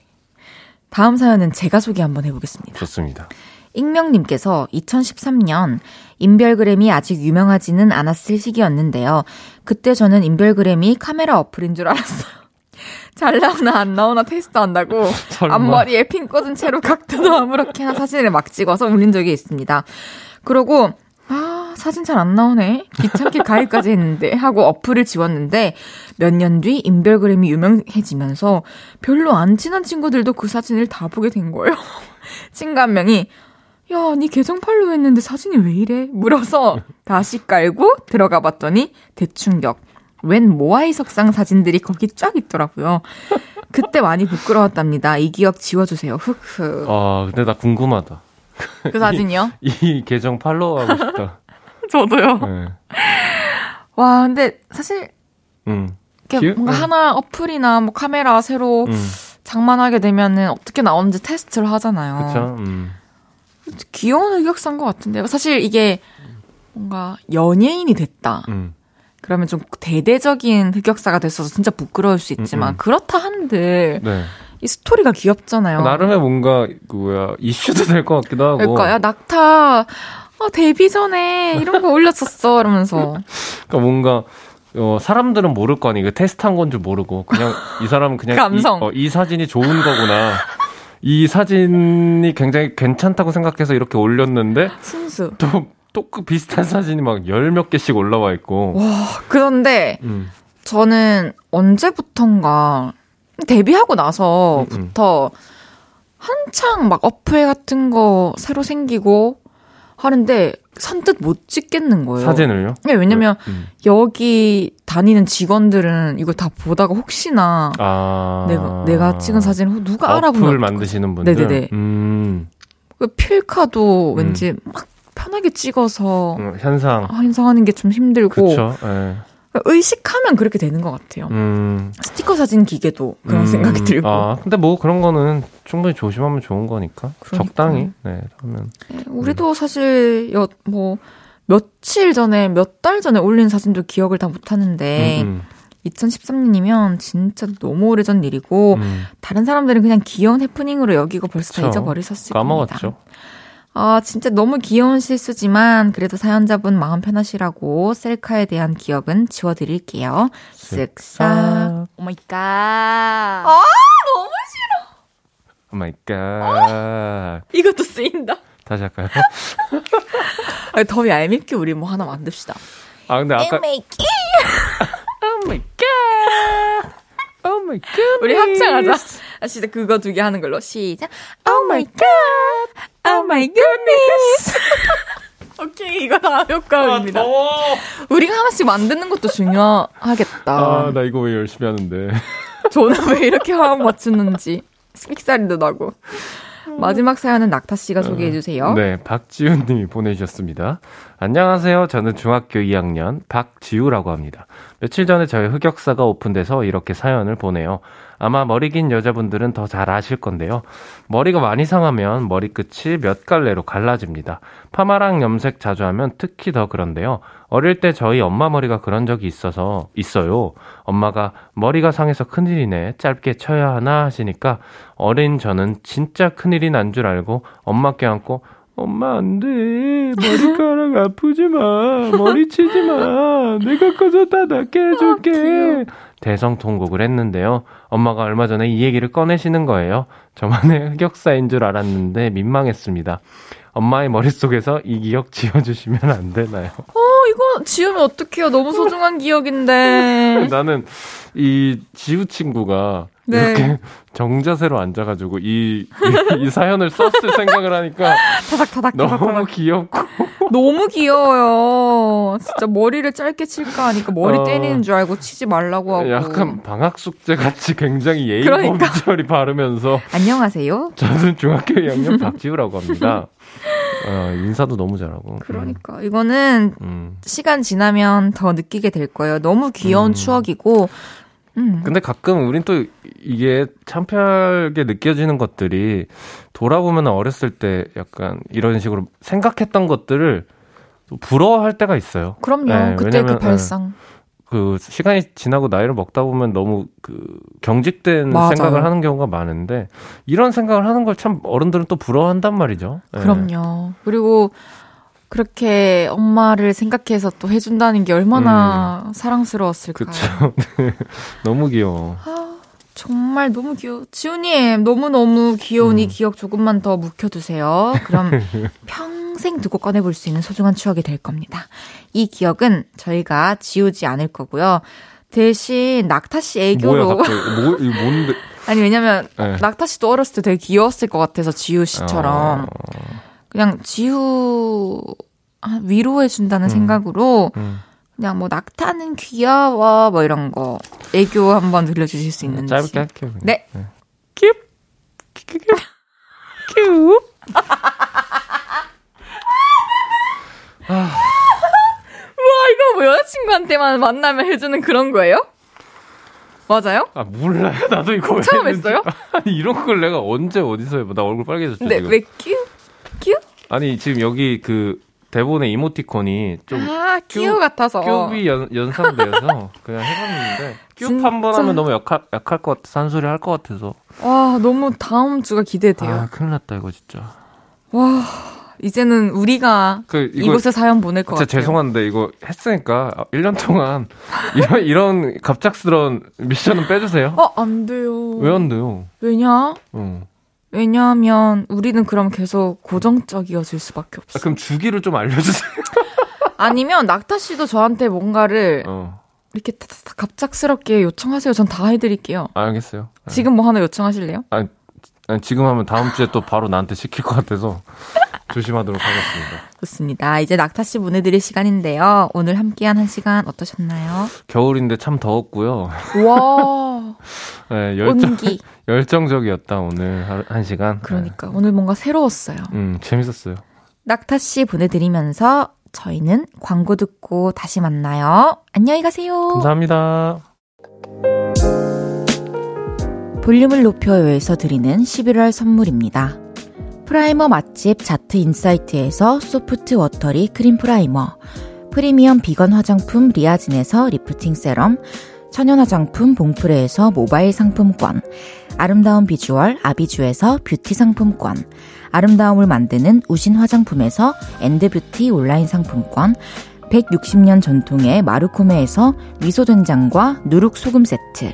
다음 사연은 제가 소개 한번 해보겠습니다. 좋습니다. 익명님께서 2013년 인별그램이 아직 유명하지는 않았을 시기였는데요. 그때 저는 인별그램이 카메라 어플인 줄 알았어요. 잘 나오나 안 나오나 테스트 한다고 설마. 앞머리에 핀 꽂은 채로 각도도 아무렇게나 사진을 막 찍어서 올린 적이 있습니다. 그러고 아 사진 잘 안 나오네 귀찮게 가입까지 했는데 하고 어플을 지웠는데 몇 년 뒤 인별그램이 유명해지면서 별로 안 친한 친구들도 그 사진을 다 보게 된 거예요. 친구 한 명이 야, 니 계정 팔로우 했는데 사진이 왜 이래? 물어서 다시 깔고 들어가 봤더니 대충격. 웬 모아이 석상 사진들이 거기 쫙 있더라고요. 그때 많이 부끄러웠답니다. 이 기억 지워주세요. 흑흑. 아, 근데 나 궁금하다. 그 사진이요? 이 계정 팔로우하고 싶다. 저도요. 네. 와, 근데 사실 음. 이렇게 귀여- 뭔가 응. 하나 어플이나 뭐 카메라 새로 음. 장만하게 되면은 어떻게 나오는지 테스트를 하잖아요. 그쵸? 음. 귀여운 흑역사인 것 같은데요. 사실 이게 뭔가 연예인이 됐다. 음. 그러면 좀 대대적인 흑역사가 됐어서 진짜 부끄러울 수 있지만 음, 음. 그렇다 한들 네. 이 스토리가 귀엽잖아요. 나름의 뭔가, 그, 뭐야, 이슈도 될 것 같기도 하고. 그러니까 야 낙타 어, 데뷔 전에 이런 거 올렸었어. 이러면서. 그러니까 뭔가 어, 사람들은 모를 거 아니, 그 테스트한 건 줄 모르고, 그냥, 이 사람은 그냥, 감성. 이, 어, 이 사진이 좋은 거구나. 이 사진이 굉장히 괜찮다고 생각해서 이렇게 올렸는데, 순수. 또, 또 그 비슷한 사진이 막 열 몇 개씩 올라와 있고. 와, 그런데 음, 저는 언제부턴가 데뷔하고 나서부터 한창 막 어플 같은 거 새로 생기고 하는데 선뜻 못 찍겠는 거예요. 사진을요? 네, 왜냐면 음. 여기 다니는 직원들은 이거 다 보다가 혹시나 아. 내가 내가 찍은 사진을 누가 어플 알아보면 만드시는 분들. 네네네. 음, 그 필카도 왠지 막 편하게 찍어서 음, 현상. 현상하는 게 좀 힘들고 그쵸. 예. 의식하면 그렇게 되는 것 같아요. 음. 스티커 사진 기계도 그런 음, 생각이 들고 아, 근데 뭐 그런 거는 충분히 조심하면 좋은 거니까. 그러니까요. 적당히. 네, 하면. 네, 우리도 사실 여, 뭐 며칠 전에 몇 달 전에 올린 사진도 기억을 다 못하는데 음, 2013년이면 진짜 너무 오래전 일이고 음. 다른 사람들은 그냥 귀여운 해프닝으로 여기고 벌써 다 그쵸. 잊어버리셨을 겁니다. 까먹었죠. 아, 진짜 너무 귀여운 실수지만 그래도 사연자분 마음 편하시라고 셀카에 대한 기억은 지워드릴게요. 쓱싹. 쓱싹. Oh my god. 아, 너무 oh my god. 이것도 쓰인다. 다시 할까요? 아, 더 얄밉게 우리 뭐 하나 만듭시다. 아, 근데 아까. make Oh my god. Oh my god. 우리 합창하자. 아, 진짜 그거 두 개 하는 걸로. 시작. Oh my god. Oh my goodness. 오케이, 이거 다 효과음입니다. 아. 우리가 하나씩 만드는 것도 중요하겠다. 아, 나 이거 왜 열심히 하는데. 저는 왜 이렇게 화음 맞추는지 삑사리도 나고. 마지막 사연은 낙타 씨가 소개해 주세요. 네, 박지훈 님이 보내주셨습니다. 안녕하세요. 저는 중학교 2학년 박지우라고 합니다. 며칠 전에 저희 흑역사가 오픈돼서 이렇게 사연을 보내요. 아마 머리 긴 여자분들은 더 잘 아실 건데요. 머리가 많이 상하면 머리끝이 몇 갈래로 갈라집니다. 파마랑 염색 자주 하면 특히 더 그런데요. 어릴 때 저희 엄마 머리가 그런 적이 있어서 있어요. 엄마가 머리가 상해서 큰일이네. 짧게 쳐야 하나 하시니까 어린 저는 진짜 큰일이 난 줄 알고 엄마 껴안고 엄마 안 돼. 머리카락 아프지 마. 머리 치지 마. 내가 커서 다 낫게 해줄게. 대성통곡을 했는데요. 엄마가 얼마 전에 이 얘기를 꺼내시는 거예요. 저만의 흑역사인 줄 알았는데 민망했습니다. 엄마의 머릿속에서 이 기억 지워주시면 안 되나요? 어, 이거 지우면 어떡해요. 너무 소중한 기억인데. 나는 이 지우 친구가 네. 이렇게 정자세로 앉아가지고 이, 이, 이 사연을 썼을 생각을 하니까 타닥타닥 너무. 귀엽고 너무 귀여워요. 진짜 머리를 짧게 칠까 하니까 머리 어. 때리는 줄 알고 치지 말라고 하고. 약간 방학 숙제 같이 굉장히 예의 그러니까. 바르면서 안녕하세요. 저는 중학교 2학년 박지우라고 합니다. 어, 인사도 너무 잘하고. 그러니까 이거는 음. 시간 지나면 더 느끼게 될 거예요. 너무 귀여운 음. 추억이고. 음. 근데 가끔 우린 또 이게 창피하게 느껴지는 것들이 돌아보면 어렸을 때 약간 이런 식으로 생각했던 것들을 또 부러워할 때가 있어요. 그럼요. 네, 그때 왜냐면, 그 발상. 그 시간이 지나고 나이를 먹다 보면 너무 그 경직된 맞아요. 생각을 하는 경우가 많은데 이런 생각을 하는 걸 참 어른들은 또 부러워한단 말이죠. 네. 그럼요. 그리고 그렇게 엄마를 생각해서 또 해준다는 게 얼마나 사랑스러웠을까요? 음. 그쵸. 너무 귀여워. 아, 정말 너무 귀여워. 지훈님, 너무너무 귀여운 음. 이 기억 조금만 더 묵혀두세요. 그럼 평 생 두고 꺼내볼 수 있는 소중한 추억이 될 겁니다. 이 기억은 저희가 지우지 않을 거고요. 대신 낙타 씨 뭐야 애교로. 갑자기 뭐 이거 뭔데? 아니, 왜냐면 네. 낙타 씨도 어렸을 때 되게 귀여웠을 것 같아서 지우 씨처럼. 어, 그냥 지우 아, 위로해준다는 음. 생각으로 음. 그냥 뭐 낙타는 귀여워 뭐 이런 거 애교 한번 들려주실 수 있는지 짧게 할게요. 그냥. 네. 큐. 큐. 큐. 와 이거 뭐 여자친구한테만 만나면 해주는 그런 거예요? 맞아요? 아 몰라요. 나도 이거 왜 처음 했는지. 했어요? 아니 이런 걸 내가 언제 어디서 해봐? 나 얼굴 빨개졌죠 근데 지금. 왜 끼우? 끼우? 아니 지금 여기 그 대본에 이모티콘이 좀 아 끼우 큐- 같아서 큐비 연, 연상돼서 그냥 해봤는데 큐한번 진짜. 하면 너무 약할 약할 것 같아. 산소리 할 것 같아서. 와 너무 다음 주가 기대돼요 아 큰일 났다 이거 진짜. 와 이제는 우리가 그 이곳에 사연 보낼 것 같아요. 죄송한데 이거 했으니까 1년 동안 이런 이런 갑작스러운 미션은 빼주세요. 어, 안 돼요. 왜 안 돼요? 왜냐? 어. 왜냐하면 우리는 그럼 계속 고정적이어질 수밖에 없어. 아, 그럼 주기를 좀 알려주세요. 아니면 낙타 씨도 저한테 뭔가를 어. 이렇게 갑작스럽게 요청하세요. 전 다 해드릴게요. 아, 알겠어요. 지금 뭐 하나 요청하실래요? 아니, 지금 하면 다음 주에 또 바로 나한테 시킬 것 같아서 조심하도록 하겠습니다. 좋습니다. 이제 낙타 씨 보내드릴 시간인데요. 오늘 함께한 한 시간 어떠셨나요? 겨울인데 참 더웠고요. 와. 네, 열정, 온기. 열정적이었다 오늘 한 시간. 그러니까 네. 오늘 뭔가 새로웠어요. 음, 재밌었어요. 낙타 씨 보내드리면서 저희는 광고 듣고 다시 만나요. 안녕히 가세요. 감사합니다. 볼륨을 높여요에서 드리는 11월 선물입니다. Primer 맛집 자트 인사이트에서 soft watery cream primer, 프리미엄 비건 화장품 리아진에서 lifting serum, 천연 화장품 봉프레에서 모바일 상품권, 아름다운 비주얼 아비주에서 뷰티 상품권, 아름다움을 만드는 우신 화장품에서 엔드뷰티 온라인 상품권, 160년 전통의 마르코메에서 미소된장과 누룩소금 세트,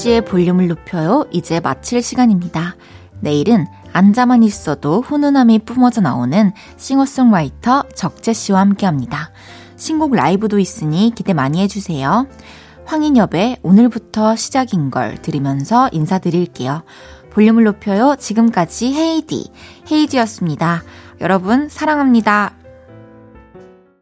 헤이지의 볼륨을 높여요. 이제 마칠 시간입니다. 내일은 앉아만 있어도 훈훈함이 뿜어져 나오는 싱어송라이터 적재 씨와 함께 합니다. 신곡 라이브도 있으니 기대 많이 해주세요. 황인엽의 오늘부터 시작인 걸 들으면서 인사드릴게요. 볼륨을 높여요. 지금까지 헤이디, 헤이지였습니다. 여러분, 사랑합니다.